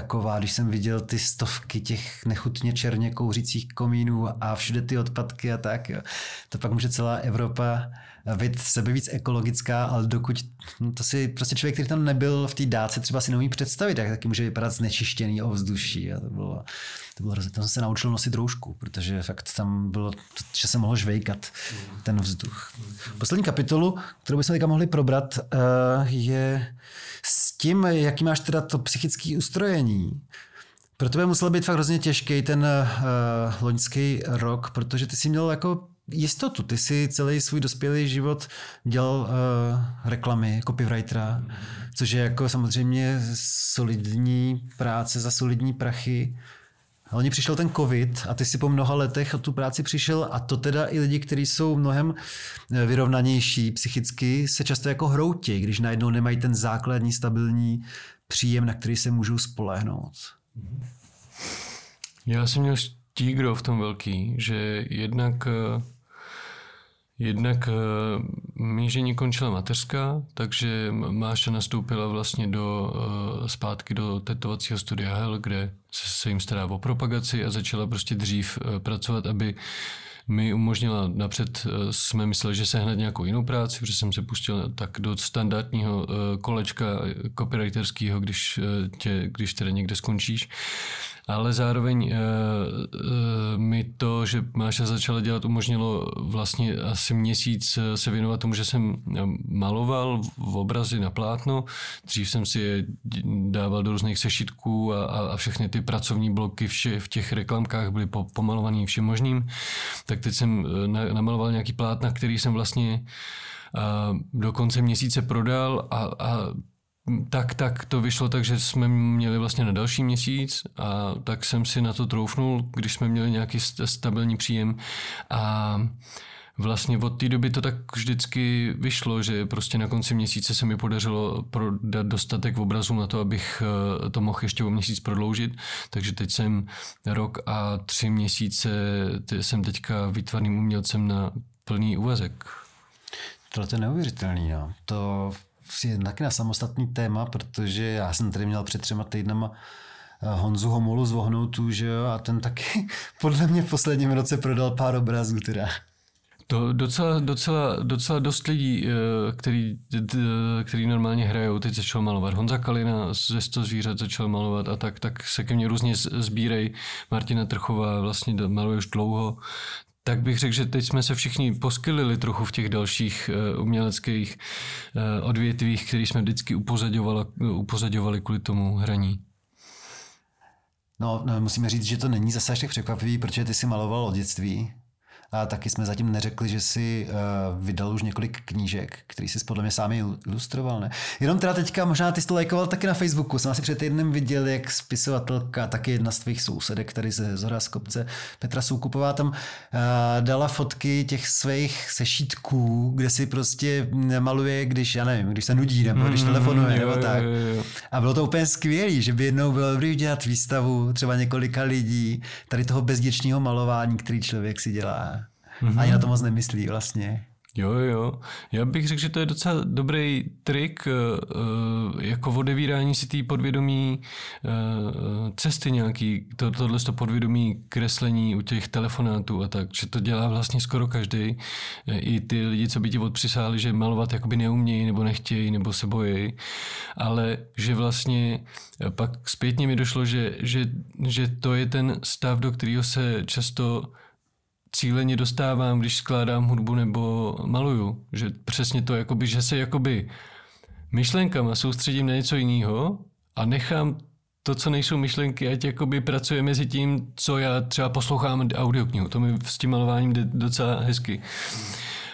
taková, když jsem viděl ty stovky těch nechutně černě kouřících komínů a všude ty odpadky a tak, jo. to pak může celá Evropa být sebe víc ekologická, ale dokud hm, to si prostě člověk, který tam nebyl v té dáce, třeba si neumí představit, jak taky může vypadat znečištěný ovzduší. A to bylo, to bylo tam jsem se naučil nosit roušku, protože fakt tam bylo, že se mohl žvejkat ten vzduch. Poslední kapitolu, kterou bychom teďka mohli probrat, eh, je tím, jaký máš teda to psychické ustrojení. Pro tebe musel být fakt hrozně těžký ten uh, loňský rok, protože ty jsi měl jako jistotu. Ty si celý svůj dospělý život dělal uh, reklamy, copywritera, což je jako samozřejmě solidní práce za solidní prachy. A oni přišel ten covid a ty si po mnoha letech o tu práci přišel a to teda i lidi, kteří jsou mnohem eh, vyrovnanější psychicky, se často jako hroutí, když najednou nemají ten základní stabilní příjem, na který se můžou spolehnout. Já jsem měl štígro v tom velký, že jednak eh, Jednak uh, mížení končila mateřská, takže Máša nastoupila vlastně do, uh, zpátky do tetovacího studia Hell, kde se, jim stará o propagaci a začala prostě dřív uh, pracovat, aby mi umožnila, napřed jsme mysleli, že se hned nějakou jinou práci, protože jsem se pustil tak do standardního kolečka copywriterského, když, tě, když teda někde skončíš ale zároveň uh, uh, mi to, že Máša začala dělat, umožnilo vlastně asi měsíc eh, se věnovat tomu, že jsem maloval v obrazy na plátno. Dřív jsem si je dával do různých sešitků a, a, a všechny ty pracovní bloky vše, v těch reklamkách byly po, pomalovaný všem možným. Tak teď jsem na, namaloval nějaký plátna, který jsem vlastně do konce měsíce prodal a, a tak, tak to vyšlo tak, že jsme měli vlastně na další měsíc a tak jsem si na to troufnul, když jsme měli nějaký stabilní příjem a vlastně od té doby to tak vždycky vyšlo, že prostě na konci měsíce se mi podařilo prodat dostatek obrazů na to, abych eh, to mohl ještě o měsíc prodloužit. Takže teď jsem rok a tři měsíce jsem teďka výtvarným umělcem na plný úvazek. Tohle je neuvěřitelný. No. To je taky na samostatný téma, protože já jsem tady měl před třema týdnama eh, Honzu Homolu z Vohnoutu, že jo, a ten taky podle mě v posledním roce prodal pár obrazů teda. To docela, docela, docela dost lidí, eh, který, který normálně hrajou, teď začal malovat. Honza Kalina ze 100 zvířat začal malovat a tak, tak se ke mně různě sbírej. Martina Trchová vlastně maluje už dlouho, tak bych řekl, že teď jsme se všichni poskylili trochu v těch dalších uh, uměleckých uh, odvětvích, které jsme vždycky upozadovali, upozadovali kvůli tomu hraní. No, no, musíme říct, že to není zase až tak překvapivý, protože ty si maloval od dětství. A taky jsme zatím neřekli, že si uh, vydal už několik knížek, který jsi podle mě sám ilustroval, ne? Jenom teda teďka, možná ty jsi to lajkoval taky na Facebooku. Jsem asi před týdnem viděl, jak spisovatelka, taky jedna z tvých sousedek, tady ze Zora z kopce, Petra Soukupová, tam uh, dala fotky těch svých sešítků, kde si prostě maluje, když, já nevím, když se nudí, nebo když mm, telefonuje, nebo tak. A bylo to úplně skvělé, že by jednou bylo dobrý udělat výstavu třeba několika lidí, tady toho bezděčního malování, který člověk si dělá. Mm-hmm. Ani na to moc nemyslí vlastně. Jo, jo. Já bych řekl, že to je docela dobrý trik eh, eh, jako odevírání si té podvědomí eh, cesty nějaký, to, tohle to podvědomí kreslení u těch telefonátů a tak, že to dělá vlastně skoro každý. I ty lidi, co by ti odpřisáli, že malovat jakoby neumějí nebo nechtějí nebo se bojí, ale že vlastně pak zpětně mi došlo, že, že, že to je ten stav, do kterého se často cíleně dostávám, když skládám hudbu nebo maluju. Že přesně to, jakoby, že se jakoby myšlenkama soustředím na něco jiného a nechám to, co nejsou myšlenky, ať jakoby pracuje mezi tím, co já třeba poslouchám audioknihu. To mi s tím malováním jde docela hezky.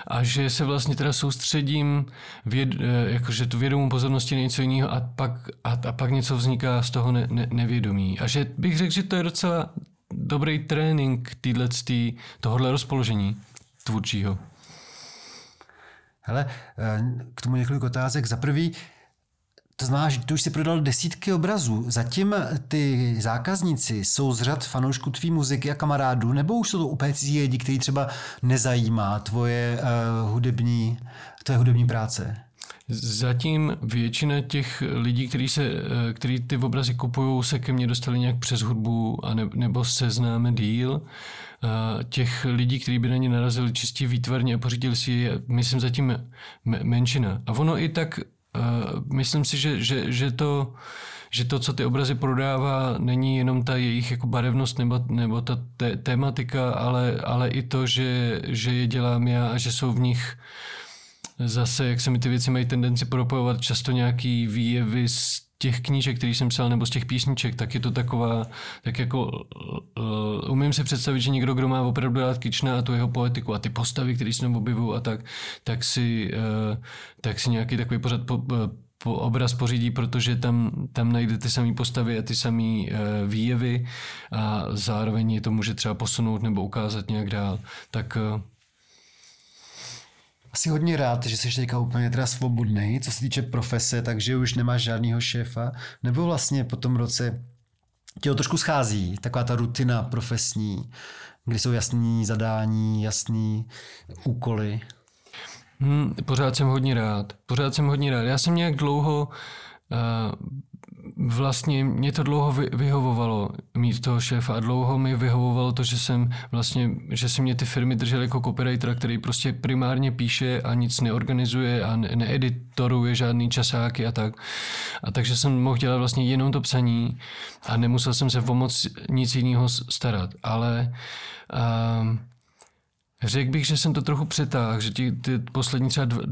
a že se vlastně teda soustředím, věd, eh, jakože tu vědomou pozornosti na něco jiného a pak, a, a pak něco vzniká z toho ne, ne, nevědomí. A že bych řekl, že to je docela dobrý trénink týhletý, tohohle rozpoložení tvůrčího. Hele, eh, k tomu několik otázek. Za prvý, to znamená, že ty už si prodal desítky obrazů. Zatím ty zákazníci jsou z řad fanoušků tvý muziky a kamarádů, nebo už jsou to úplně cizí lidi, kteří třeba nezajímá tvoje uh, hudební, tvoje hudební práce? Zatím většina těch lidí, kteří, eh, kteří ty obrazy kupují, se ke mně dostali nějak přes hudbu a ne, nebo se známe díl. Eh, těch lidí, kteří by na ně narazili čistě výtvarně a pořídili si je, myslím, zatím menšina. A ono i tak Uh, myslím si, že, že, že, to, že to, co ty obrazy prodává, není jenom ta jejich jako barevnost nebo, nebo ta te, tematika, ale, ale i to, že, že je dělám já a že jsou v nich zase, jak se mi ty věci mají tendenci propojovat, často nějaký výjevy z těch knížek, který jsem psal, nebo z těch písniček, tak je to taková, tak jako uh, umím si představit, že někdo, kdo má opravdu rád Kična a tu jeho poetiku a ty postavy, které se tam objevují a tak, tak si, uh, tak si nějaký takový pořad po, po obraz pořídí, protože tam, tam najde ty samé postavy a ty samé uh, výjevy a zároveň je to může třeba posunout nebo ukázat nějak dál. Tak uh, asi hodně rád, že jsi teďka úplně teda svobodný, co se týče profese, takže už nemáš žádného šéfa, nebo vlastně po tom roce tě to trošku schází, taková ta rutina profesní, kdy jsou jasný zadání, jasný úkoly. Hmm, pořád jsem hodně rád. Pořád jsem hodně rád. Já jsem nějak dlouho uh, vlastně mě to dlouho vyhovovalo mít toho šéfa a dlouho mi vyhovovalo to, že jsem vlastně, že se mě ty firmy držely jako copywritera, který prostě primárně píše a nic neorganizuje a ne- needitoruje žádný časáky a tak. A takže jsem mohl dělat vlastně jenom to psaní a nemusel jsem se o moc nic jiného starat. Ale um, Řekl bych, že jsem to trochu přetáhl, že ty, ty poslední třeba dva,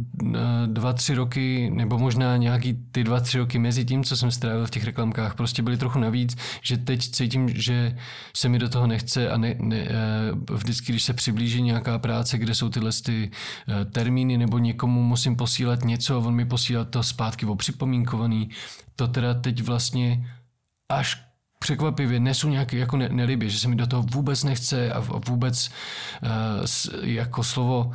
dva, tři roky, nebo možná nějaký ty dva, tři roky mezi tím, co jsem strávil v těch reklamkách, prostě byly trochu navíc, že teď cítím, že se mi do toho nechce a ne, ne, eh, vždycky, když se přiblíží nějaká práce, kde jsou tyhle ty eh, termíny, nebo někomu musím posílat něco a on mi posílá to zpátky o připomínkovaný, to teda teď vlastně až překvapivě nesu nějaký jako ne, nelibě, že se mi do toho vůbec nechce a vůbec uh, jako slovo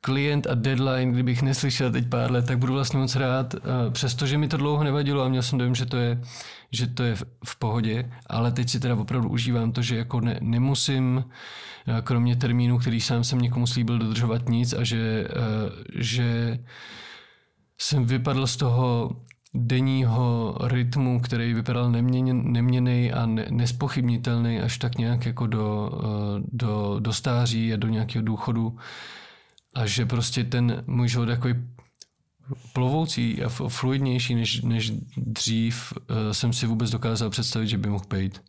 klient a deadline, kdybych neslyšel teď pár let, tak budu vlastně moc rád, uh, přestože mi to dlouho nevadilo a měl jsem dojem, že to je, že to je v, v pohodě, ale teď si teda opravdu užívám to, že jako ne, nemusím uh, kromě termínu, který sám jsem někomu slíbil dodržovat nic a že, uh, že jsem vypadl z toho denního rytmu, který vypadal neměněn, neměný a ne, nespochybnitelný až tak nějak jako do, eh, do, do stáří a do nějakého důchodu. A že prostě ten můj život takový plovoucí a fluidnější než, než dřív eh, jsem si vůbec dokázal představit, že by mohl být.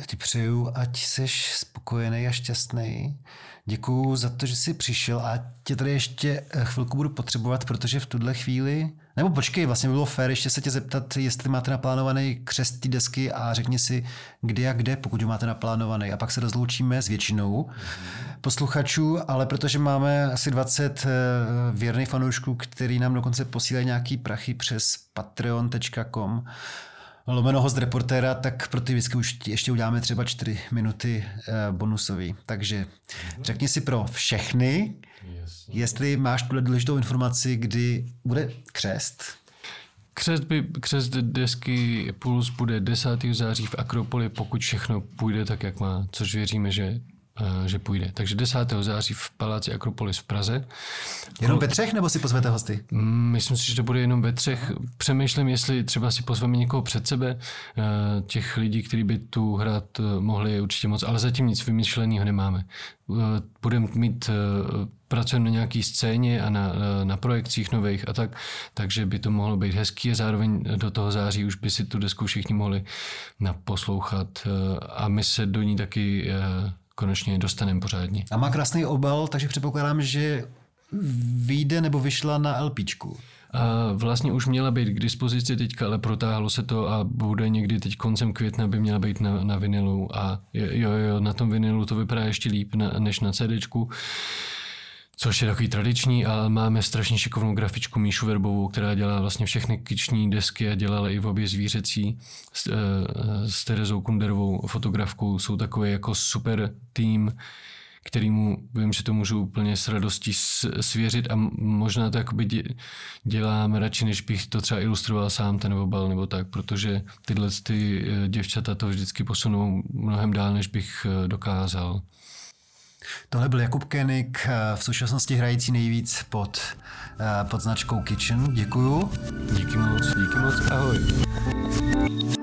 Já ti přeju, ať jsi spokojený a šťastný. Děkuju za to, že jsi přišel a tě tady ještě eh, chvilku budu potřebovat, protože v tuhle chvíli, nebo počkej, vlastně by bylo fér ještě se tě zeptat, jestli máte naplánovaný křest té desky a řekni si, kdy a kde, pokud ho máte naplánovaný. A pak se rozloučíme s většinou posluchačů, ale protože máme asi 20 eh, věrných fanoušků, který nám dokonce posílají nějaký prachy přes patreon.com, lomeno host reportéra, tak pro ty vždycky už ještě uděláme třeba čtyři minuty uh, bonusový. Takže řekni si pro všechny, jestli máš tuhle důležitou informaci, kdy bude křest. Křest, by, křest desky Puls bude 10. září v Akropoli, pokud všechno půjde tak, jak má, což věříme, že Eh, že půjde. Takže 10. září v Paláci Akropolis v Praze. Jenom ve třech, nebo si pozvete hosty? Mm, myslím si, že to bude jenom ve třech. Přemýšlím, jestli třeba si pozveme někoho před sebe. Eh, těch lidí, kteří by tu hrát eh, mohli, je určitě moc, ale zatím nic vymyšleného nemáme. Budeme mít pracujeme na nějaký scéně a na, na projekcích nových a tak, takže by to mohlo být hezký a zároveň do toho září už by si tu desku všichni mohli naposlouchat a my se do ní taky konečně dostaneme pořádně. A má krásný obal, takže předpokládám, že vyjde nebo vyšla na LPčku. A vlastně už měla být k dispozici teďka, ale protáhlo se to a bude někdy teď koncem května by měla být na, na vinilu a jo, jo, na tom vinilu to vypadá ještě líp na, než na CDčku což je takový tradiční, ale máme strašně šikovnou grafičku Míšu Verbovou, která dělá vlastně všechny kyční desky a dělala i v obě zvířecí s, eh, s Terezou Kunderovou fotografkou. Jsou takový jako super tým, kterýmu vím, že to můžu úplně s radostí svěřit a možná to jakoby dělám radši, než bych to třeba ilustroval sám ten obal nebo tak, protože tyhle ty eh, děvčata to vždycky posunou mnohem dál, než bych eh, dokázal. Tohle byl Jakub Kenik, eh, v současnosti hrající nejvíc pod, pod značkou Kitchen. Děkuju. Díky moc, díky moc, ahoj.